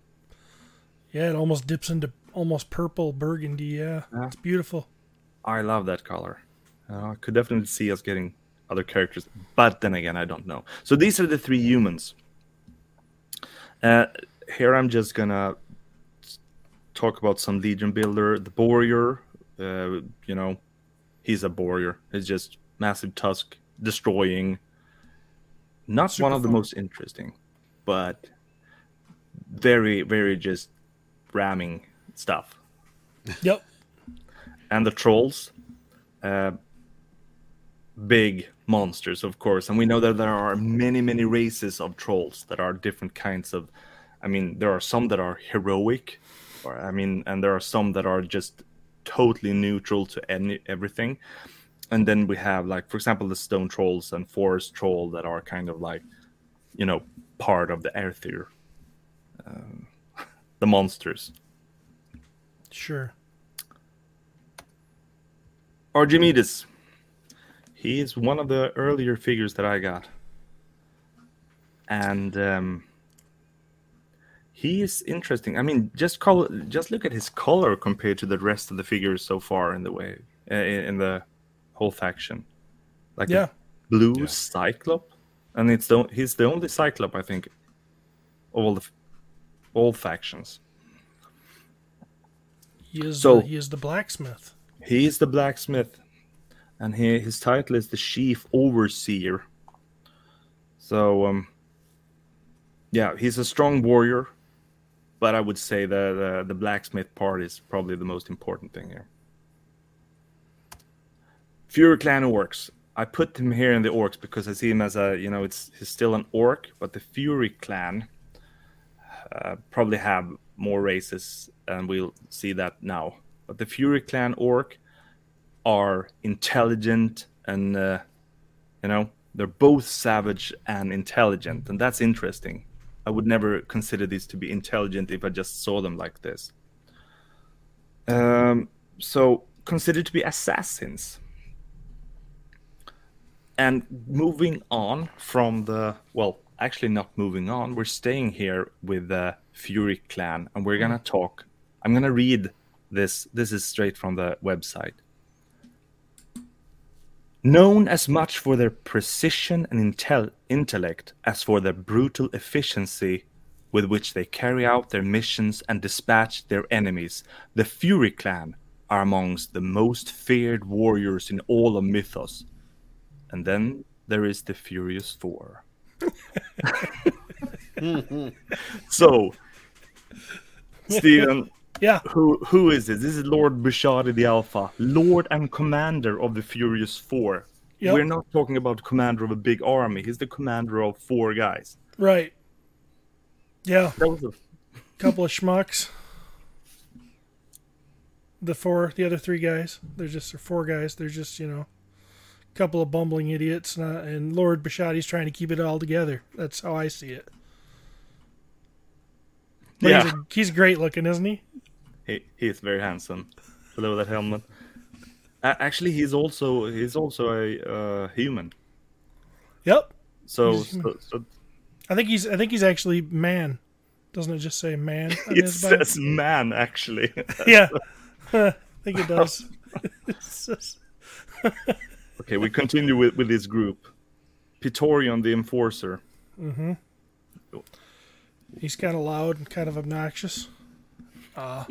Yeah, it almost dips into almost purple burgundy. Yeah, Yeah. it's beautiful. I love that color. Uh, I could definitely see us getting other characters, but then again, I don't know. So these are the three humans. Uh, here I'm just gonna talk about some Legion builder. The Warrior, uh, you know, he's a warrior. He's just massive tusk, destroying. Not Super one of the most interesting, but very, very just ramming stuff. Yep. and the trolls uh, big monsters of course. And we know that there are many many races of trolls that are different kinds of i mean there are some that are heroic or i mean and there are some that are just totally neutral to any everything. And then we have like for example the stone trolls and forest troll that are kind of like you know part of the Aether, um, the monsters Sure. Archimedes. He is one of the earlier figures that I got. And um, he is interesting. I mean, just call just look at his color compared to the rest of the figures so far in the way uh, in in the whole faction. Like Yeah. a blue Yeah. cyclop, and it's the he's the only cyclop I think of all the all factions. He is. So- the, he is the blacksmith. He is the blacksmith, and he, his title is the chief overseer. So, um, yeah, he's a strong warrior, but I would say that uh, the blacksmith part is probably the most important thing here. Fury Clan orcs. I put him here in the orcs because I see him as a, you know, it's he's still an orc, but the Fury Clan uh, probably have more races, and we'll see that now. But the Fury Clan orc are intelligent and, uh, you know, they're both savage and intelligent, and that's interesting. I would never consider these to be intelligent if I just saw them like this. Um, so considered to be assassins. And moving on from the well, actually not moving on. We're staying here with the Fury clan, and we're gonna mm. talk. I'm gonna read this. This is straight from the website. Known as much for their precision and intel- intellect as for their brutal efficiency with which they carry out their missions and dispatch their enemies, the Fury clan are amongst the most feared warriors in all of Mythoss. And then there is the Furious Four. So, Stephen. Yeah. who who is this? This is Lord Bishari the Alpha, Lord and Commander of the Furious Four. Yep. We're not talking about commander of a big army. He's the commander of four guys. Right. Yeah. That was a Couple of schmucks. The four, the other three guys. They're just they're four guys. They're just you know, couple of bumbling idiots, and, uh, and Lord Bashadi's trying to keep it all together. That's how I see it. But yeah. he's, a, he's great looking, isn't he? He he is very handsome. Below that helmet. A- actually, he's also he's also a uh, human. Yep. So, human. so, so I think he's I think he's actually man. Doesn't it just say man? it says man actually. yeah. I think it does. It's just- okay, we continue with with this group. Pitorion the Enforcer. Mm-hmm. He's kind of loud and kind of obnoxious. Uh,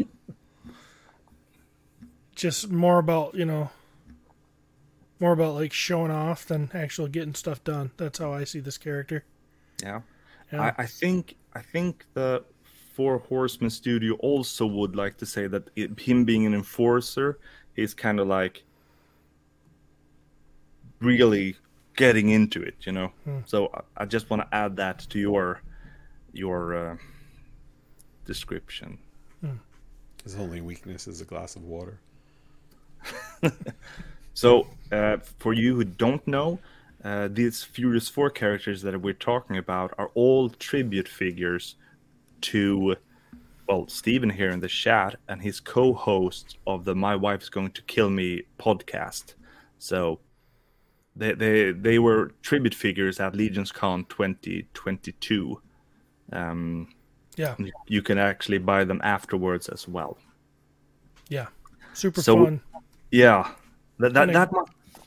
just more about you know, more about like showing off than actual getting stuff done. That's how I see this character. Yeah. Yeah. I, I think I think the Four Horsemen studio also would like to say that it, him being an enforcer is kind of like really getting into it, you know. So I, I just want to add that to your your uh, description. His only weakness is a glass of water. So, uh, for you who don't know, uh, these Furious Four characters that we're talking about are all tribute figures to, well, Steven here in the chat and his co-host of the "My Wife's Going to Kill Me" podcast. So, they they they were tribute figures at Legion's Con 2022. Um, Yeah. You can actually buy them afterwards as well. Yeah. Super So- fun. Yeah, that that, that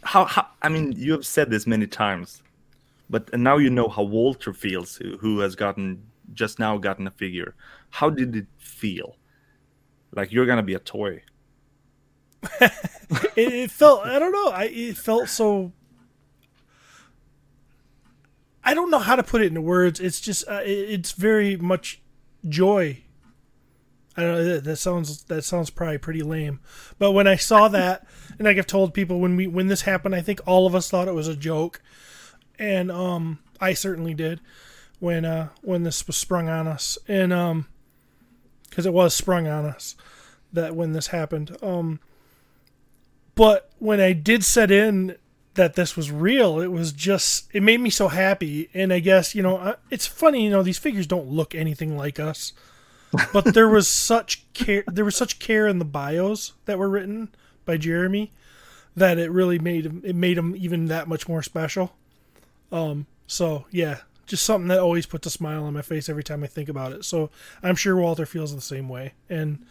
how, how I mean you have said this many times, but now you know how Walter feels, who, who has gotten just now gotten a figure. How did it feel? Like you're gonna be a toy. It, it felt I don't know. I it felt so I don't know how to put it into words. It's just uh, it's very much joy. I don't know that, that sounds that sounds probably pretty lame, but when I saw that, and like I've told people when we when this happened, I think all of us thought it was a joke, and um I certainly did when uh when this was sprung on us, and um because it was sprung on us that when this happened, um but when I did set in that this was real, it was just it made me so happy. And I guess you know it's funny, you know, these figures don't look anything like us, but there was such care, there was such care in the bios that were written by Jeremy that it really made him it made him even that much more special. Um, so yeah, just something that always puts a smile on my face every time I think about it. So I'm sure Walter feels the same way, and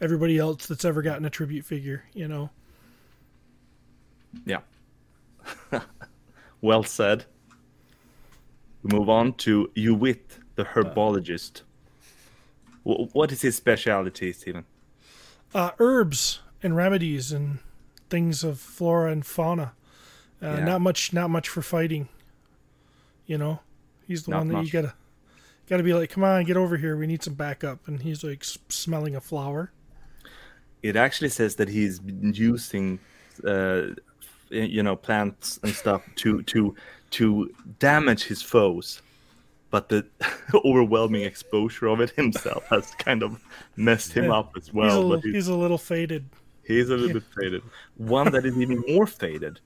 everybody else that's ever gotten a tribute figure, you know. Yeah. well said. We move on to Uwit, the herbologist. Wh- What is his specialty, Stephen? uh, herbs and remedies and things of flora and fauna. Uh, Yeah. Not much, not much for fighting. You know, he's the Not one that you gotta gotta be like, come on, get over here. We need some backup. And he's like smelling a flower. It actually says that he's been using, uh, Eh, you know, plants and stuff to to to damage his foes, but the overwhelming exposure of it himself has kind of messed him Yeah. up as he's, well. a, but little- he's, he's a little faded. he's a little bit faded. One that is even more faded,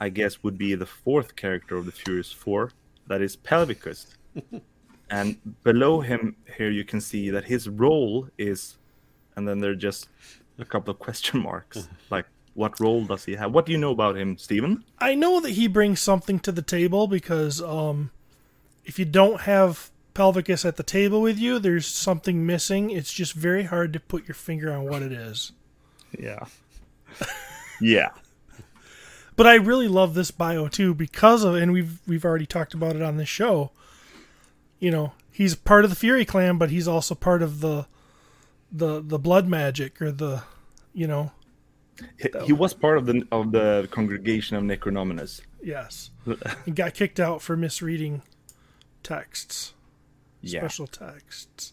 I guess, would be the fourth character of the Furious Four. That is Pelvicus. and below him here you can see that his role is and then there are just a couple of question marks like what role does he have what do you know about him Steven? I know that he brings something to the table because um, if you don't have Pelvicus at the table with you, there's something missing. It's just very hard to put your finger on what it is. yeah yeah But I really love this bio too because of, and we've we've already talked about it on this show. You know, he's part of the Fury clan, but he's also part of the the the blood magic or the, you know, he, he was part of the of the congregation of necronominus yes, he got kicked out for misreading texts, yeah special texts.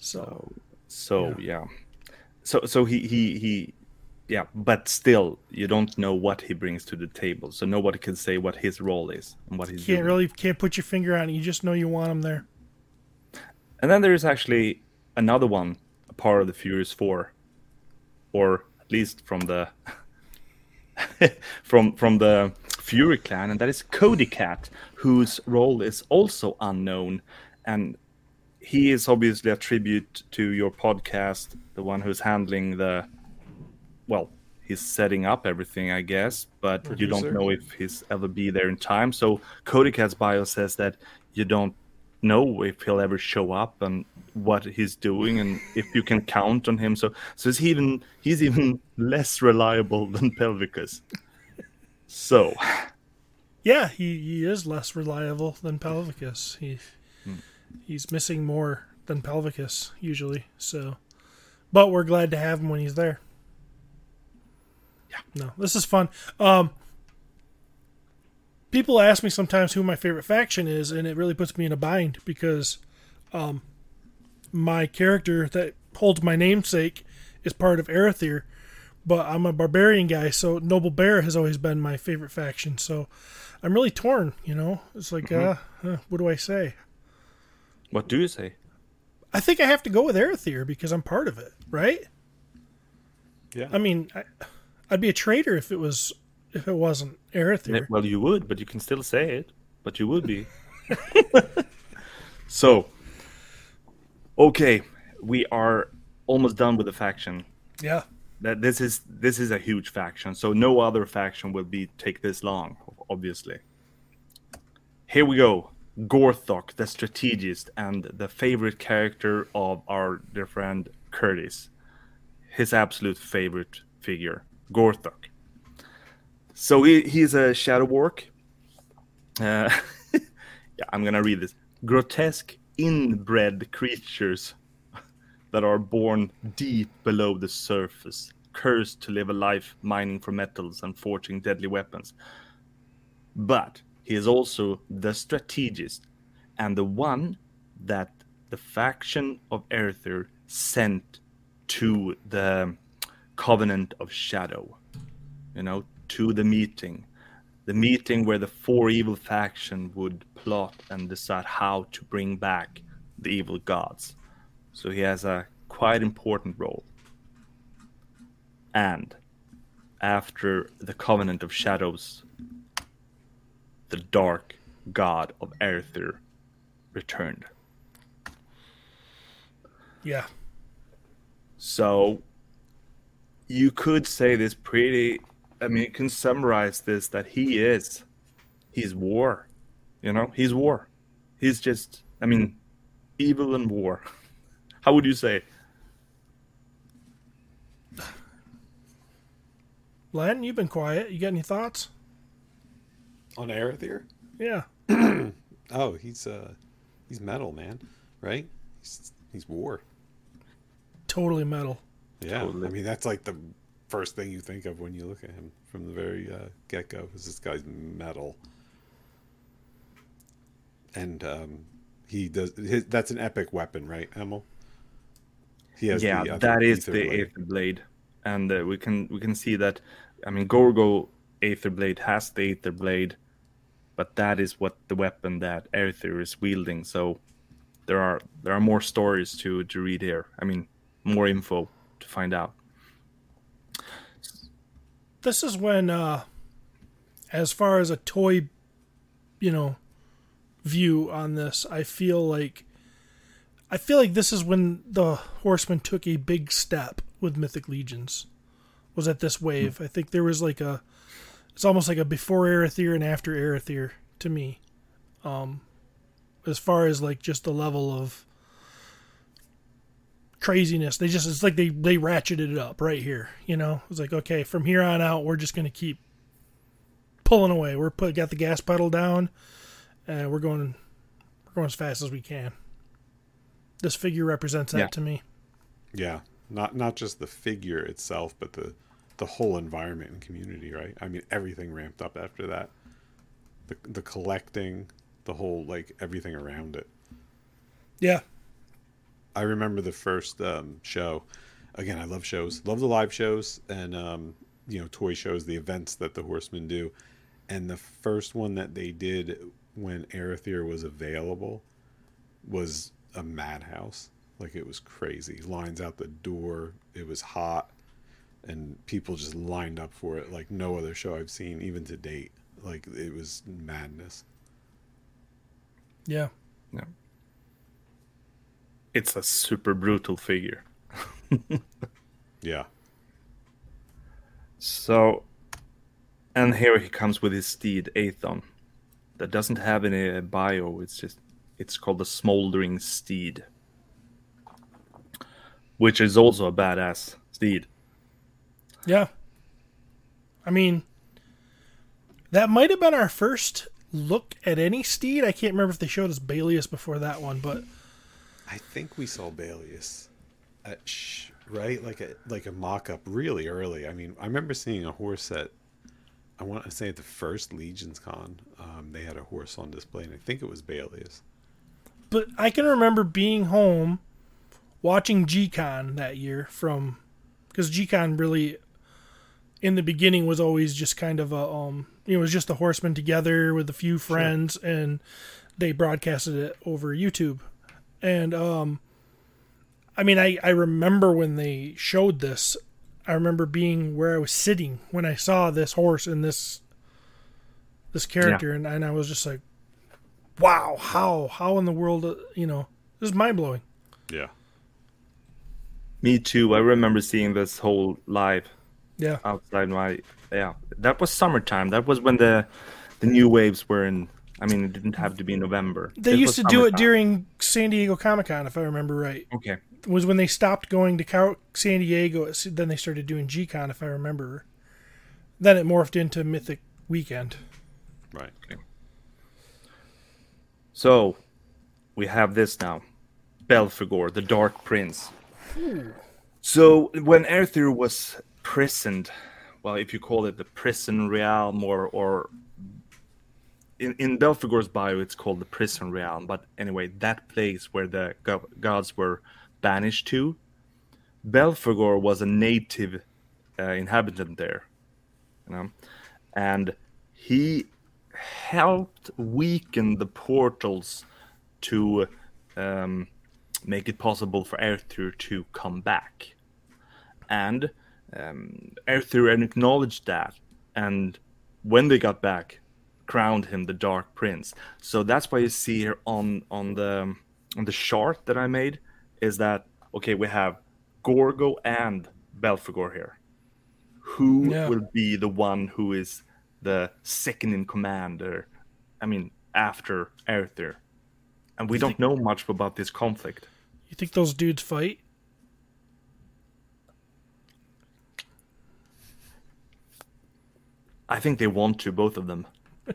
So so yeah so so he he he yeah but still you don't know what he brings to the table so nobody can say what his role is and what he's can't doing. really can't put your finger on it. You just know you want him there. And then there is actually another one, a part of the Furious Four, or least from the from from the Fury clan, and that is Cody Cat, whose role is also unknown, and he is obviously a tribute to your podcast, the one who's handling the, well, he's setting up everything, I guess, but you don't know if he's ever be there in time. So Cody Cat's bio says that you don't know if he'll ever show up and what he's doing and if you can count on him. So so he's even he's even less reliable than Pelvicus. So Yeah, he, he is less reliable than Pelvicus. He Hmm. he's missing more than Pelvicus usually. So, but we're glad to have him when he's there. Yeah. No, this is fun. Um, people ask me sometimes who my favorite faction is, and it really puts me in a bind because, um, my character that holds my namesake is part of Arethyr, but I'm a barbarian guy, so Noble Bear has always been my favorite faction. So I'm really torn, you know. It's like, uh, uh, what do I say? what do you say? I think I have to go with Arethyr because I'm part of it, right? Yeah. I mean, I, I'd be a traitor if it was if it wasn't Arethyr. Well, you would, but you can still say it. But you would be. so, okay, we are almost done with the faction. Yeah, That this is this is a huge faction, so no other faction will be take this long, obviously. Here we go. Gorthok, the strategist, and the favorite character of our dear friend Curtis. His absolute favorite figure, Gorthok. So he, he's a shadow orc. Uh, yeah, I'm gonna read this. Grotesque inbred creatures that are born deep below the surface, cursed to live a life mining for metals and forging deadly weapons. But he is also the strategist and the one that the faction of Arethyr sent to the Covenant of Shadow. You know, to the meeting. The meeting where the four evil faction would plot and decide how to bring back the evil gods. So he has a quite important role. And after the Covenant of Shadows, the dark god of Arethyr returned. Yeah. So you could say this pretty I mean you can summarize this that he is he's war. You know, he's war. He's just I mean evil and war. How would you say? Len, you've been quiet. You got any thoughts? On Arethyr? Yeah. Oh, he's uh he's metal, man. Right? He's he's war. Totally metal. Yeah. Totally. I mean that's like the first thing you think of when you look at him from the very uh, get go is this guy's metal. And um he does his, that's an epic weapon, right, Emil? He has yeah, the that is the blade. Aether Blade, and uh, we can we can see that. I mean, Gorgo Aetherblade has the Aether Blade, but that is what the weapon that Aether is wielding. So there are there are more stories to to read here. I mean, more info to find out. This is when, uh, as far as a toy, you know, view on this, I feel like. I feel like this is when the Horsemen took a big step with Mythic Legions. Was at this wave. I think there was like a. It's almost like a before Arethyr and after Arethyr to me. Um, as far as like just the level of craziness. They just it's like they they ratcheted it up right here. You know, it's like okay, from here on out, we're just gonna keep pulling away. We're put got the gas pedal down, and we're going we're going as fast as we can. This figure represents that Yeah. to me. Yeah, not not just the figure itself, but the the whole environment and community, right? I mean, everything ramped up after that. The the collecting, the whole like everything around it. Yeah, I remember the first um, show. Again, I love shows, love the live shows, and um, you know, toy shows, the events that the Horsemen do. And the first one that they did when Arethyr was available was a madhouse. Like it was crazy. Lines out the door. It was hot, and people just lined up for it like no other show I've seen, even to date. Like it was madness. Yeah. Yeah. It's a super brutal figure. Yeah. So, and here he comes with his steed Aethon, that doesn't have any bio. It's just it's called the Smoldering Steed, which is also a badass steed. Yeah. I mean, that might have been our first look at any steed. I can't remember if they showed us Balius before that one, but I think we saw Balius at sh- right like a like a mock up really early. I mean, I remember seeing a horse at I want to say at the first Legions Con. Um, they had a horse on display, and I think it was Balius. but I can remember being home watching G-Con that year from because G-Con really in the beginning was always just kind of a um it was just the horsemen together with a few friends and they broadcasted it over YouTube and um I mean I I remember when they showed this I remember being where I was sitting when I saw this horse and this this character and, and I was just like wow how how in the world uh, you know this is mind blowing Yeah. Me too. I remember seeing this whole live yeah outside my yeah. That was summertime. That was when the the new waves were in. I mean, it didn't have to be November. They This used was to do it during San Diego Comic Con, if I remember right. Okay. Was when they stopped going to San Diego. Then they started doing G Con, if I remember. Then it morphed into Mythic Weekend. Right. So, we have this now. Belphegor, the Dark Prince. Hmm. So, when Arethyr was prisoned, well, if you call it the prison realm or, or in, in Belphegor's bio, it's called the prison realm. But anyway, that place where the go- gods were banished to, Belphegor was a native uh, inhabitant there, you know, and he helped weaken the portals to um, make it possible for Arethyr to come back. And um, Arethyr acknowledged that, and when they got back, crowned him the Dark Prince. So that's why you see here on on the on the chart that I made is that okay? We have Gorgo and Belphegor here. Who Yeah. will be the one who is the second in command? Or, I mean, after Arethyr, and we don't know much about this conflict. You think those dudes fight? I think they want to, both of them.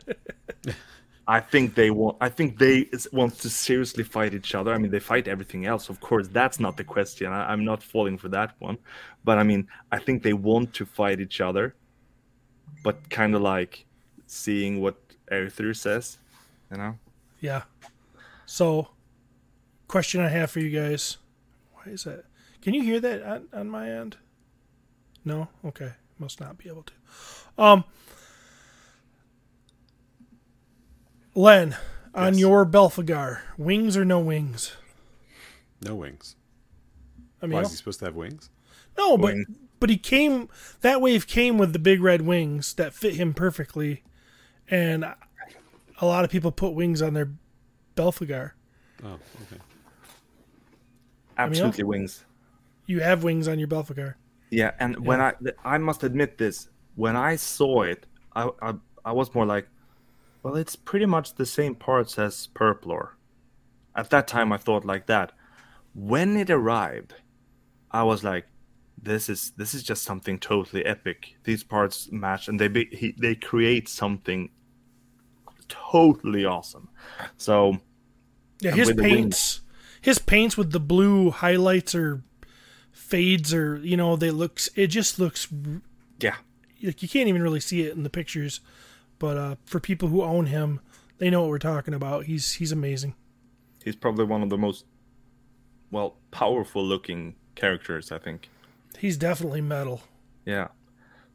I think they want. I think they want to seriously fight each other. I mean, they fight everything else, of course. That's not the question. I, I'm not falling for that one. But I mean, I think they want to fight each other, but kind of like seeing what Arethyr says, you know. Yeah. So, question I have for you guys. Why is that? Can you hear that on, on my end? No? Okay. Must not be able to. Um, Len, on your Belphegor, wings or no wings? No wings. I mean, Why is he supposed to have wings? no, but Wing. but he came. That wave came with the big red wings that fit him perfectly, and a lot of people put wings on their Belphegor. Oh, okay. Absolutely wings. You have wings on your Belphegor. Yeah, and when I I must admit this, when I saw it, I, I I was more like, well, it's pretty much the same parts as Purplor. At that time, I thought like that. When it arrived, I was like, this is this is just something totally epic. These parts match, and they be, he, they create something totally awesome. So Yeah, his paints, his paints with the blue highlights or fades or you know they looks. It just looks yeah, like you can't even really see it in the pictures. But uh, for people who own him, they know what we're talking about. He's he's amazing. he's probably one of the most well powerful looking characters, I think. He's definitely metal. Yeah.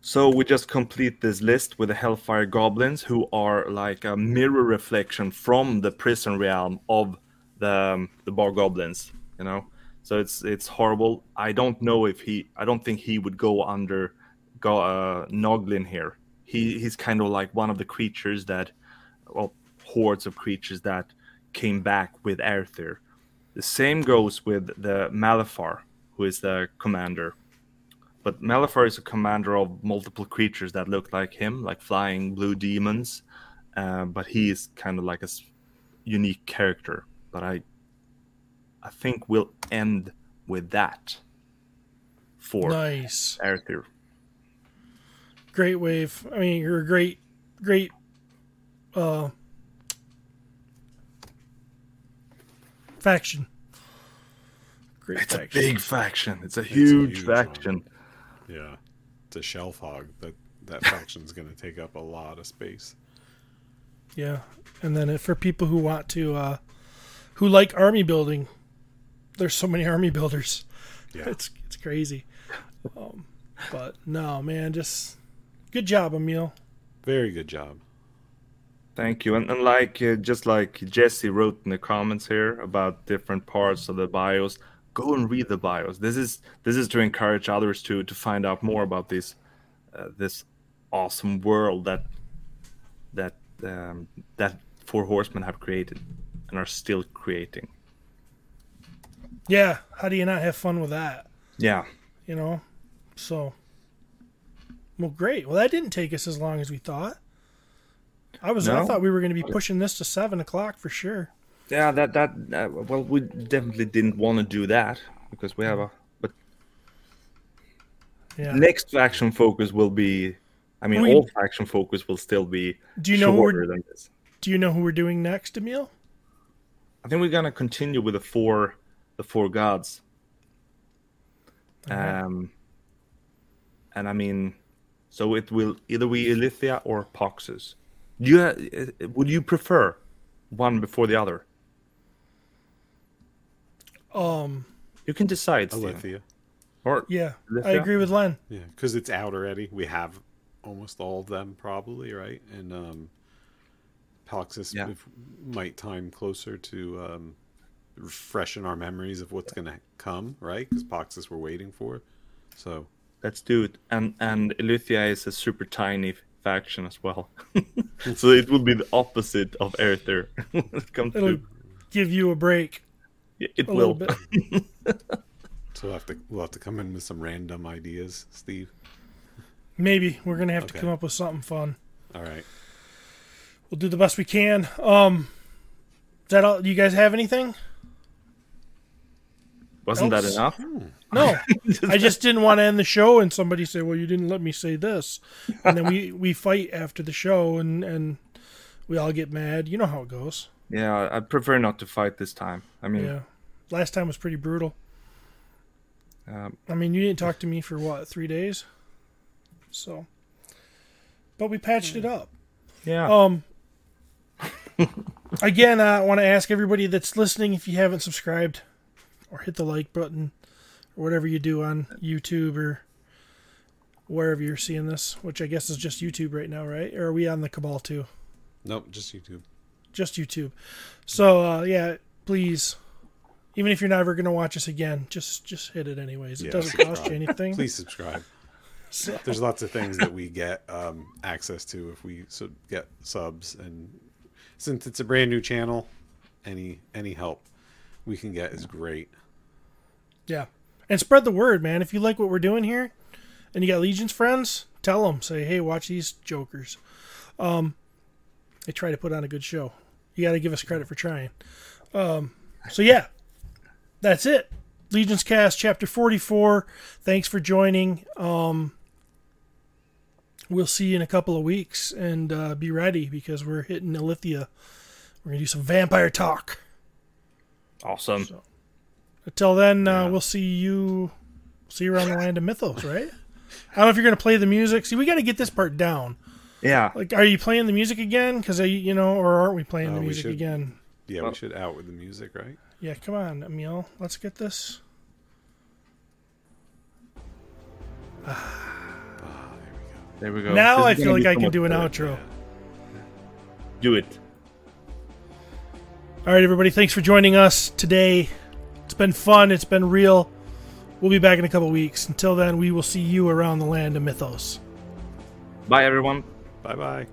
So we just complete this list with the Hellfire Goblins, who are like a mirror reflection from the prison realm of the um, the Bar Goblins. You know, so it's it's horrible. I don't know if he. I don't think he would go under go uh, Noglin here. He he's kind of like one of the creatures that, well, hordes of creatures that came back with Arethyr. The same goes with the Malafar, who is the commander but Malafar is a commander of multiple creatures that look like him, like flying blue demons. Uh, but he is kind of like a unique character. But I, I think we'll end with that for Nice, Arethyr. Great wave. I mean, you're a great, great. Uh, faction. Great It's a big faction. It's a a huge, huge one. faction. Yeah. It's a shelf hog. That that faction's going to take up a lot of space. Yeah, and then for people who want to, uh, who like army building, there's so many army builders. Yeah. It's it's crazy. Um, but no, man, just good job, Emil. Very good job. Thank you. And, and like uh, just like Jesse wrote in the comments here about different parts of the bios, go and read the bios. This is this is to encourage others to to find out more about this uh, this awesome world that that um, that Four Horsemen have created and are still creating. Yeah, how do you not have fun with that? Yeah. You know, so well, great. Well, that didn't take us as long as we thought. I was. I No? thought we were going to be pushing this to seven o'clock for sure. Yeah, that that uh, well, we definitely didn't want to do that because we have a. But Yeah. next faction focus will be. I mean, I mean- all faction focus will still be Do you know who we're, than this. Do you know who we're doing next, Emil? I think we're gonna continue with the four, the four gods. Um, and I mean, so it will either be Illythia or Poxxus. Do you ha- would you prefer one before the other? Um. You can decide. Steve. Illythia. Or Yeah, I agree with Len. Yeah, because it's out already. We have almost all of them probably, right? And um, Poxxus Yeah. if, might time closer to um, freshen our memories of what's going to come, right? Because Poxxus we're waiting for. So let's do it. And and Illythia is a super tiny faction as well, so it will be the opposite of Arethyr. when it comes It'll to give you a break Yeah, it a will. bit. so we'll have to we'll have to come in with some random ideas, Steve. Maybe we're gonna have to come up with something fun. All right. We'll do the best we can. Um, is that all? Do you guys have anything? Wasn't that Else? enough? No, I just didn't want to end the show and somebody say, "Well, you didn't let me say this," and then we we fight after the show and and we all get mad. You know how it goes. Yeah, I prefer not to fight this time. I mean, Yeah, last time was pretty brutal. um, I mean, you didn't talk to me for what three days, so. But we patched it up. yeah. Um. again, I want to ask everybody that's listening if you haven't subscribed or hit the like button or whatever you do on YouTube or wherever you're seeing this, which I guess is just YouTube right now, right? Or are we on the Cabal too? Nope, just YouTube. Just YouTube. So uh, yeah, please. Even if you're never gonna watch us again, just just hit it anyways. It Yeah, doesn't cost you anything. Please subscribe. So- There's lots of things that we get um, access to if we sub- get subs, and since it's a brand new channel, any any help we can get is great. Yeah. And spread the word, man. If you like what we're doing here and you got Legion's friends, tell them. Say, hey, watch these jokers. Um, they try to put on a good show. You got to give us credit for trying. Um, so, yeah, that's it. Legion's Cast, Chapter 44. Thanks for joining. Um, we'll see you in a couple of weeks and uh, be ready because we're hitting Illythia. We're going to do some vampire talk. awesome. So- Until then, uh, Yeah. we'll see you see you around the land of Mythoss, right? I don't know if you're gonna play the music. See, we got to get this part down. Yeah. Like, are you playing the music again? Because you know, or aren't we playing Uh, the music should. again? Yeah, Well- we should out with the music, right? Yeah, come on, Emil. Let's get this. Ah, There we go. There we go. now This I feel like I can do an better. outro. Do it. All right, everybody. Thanks for joining us today. It's been fun. It's been real. We'll be back in a couple weeks. Until then, we will see you around the land of Mythoss. Bye, everyone. Bye bye.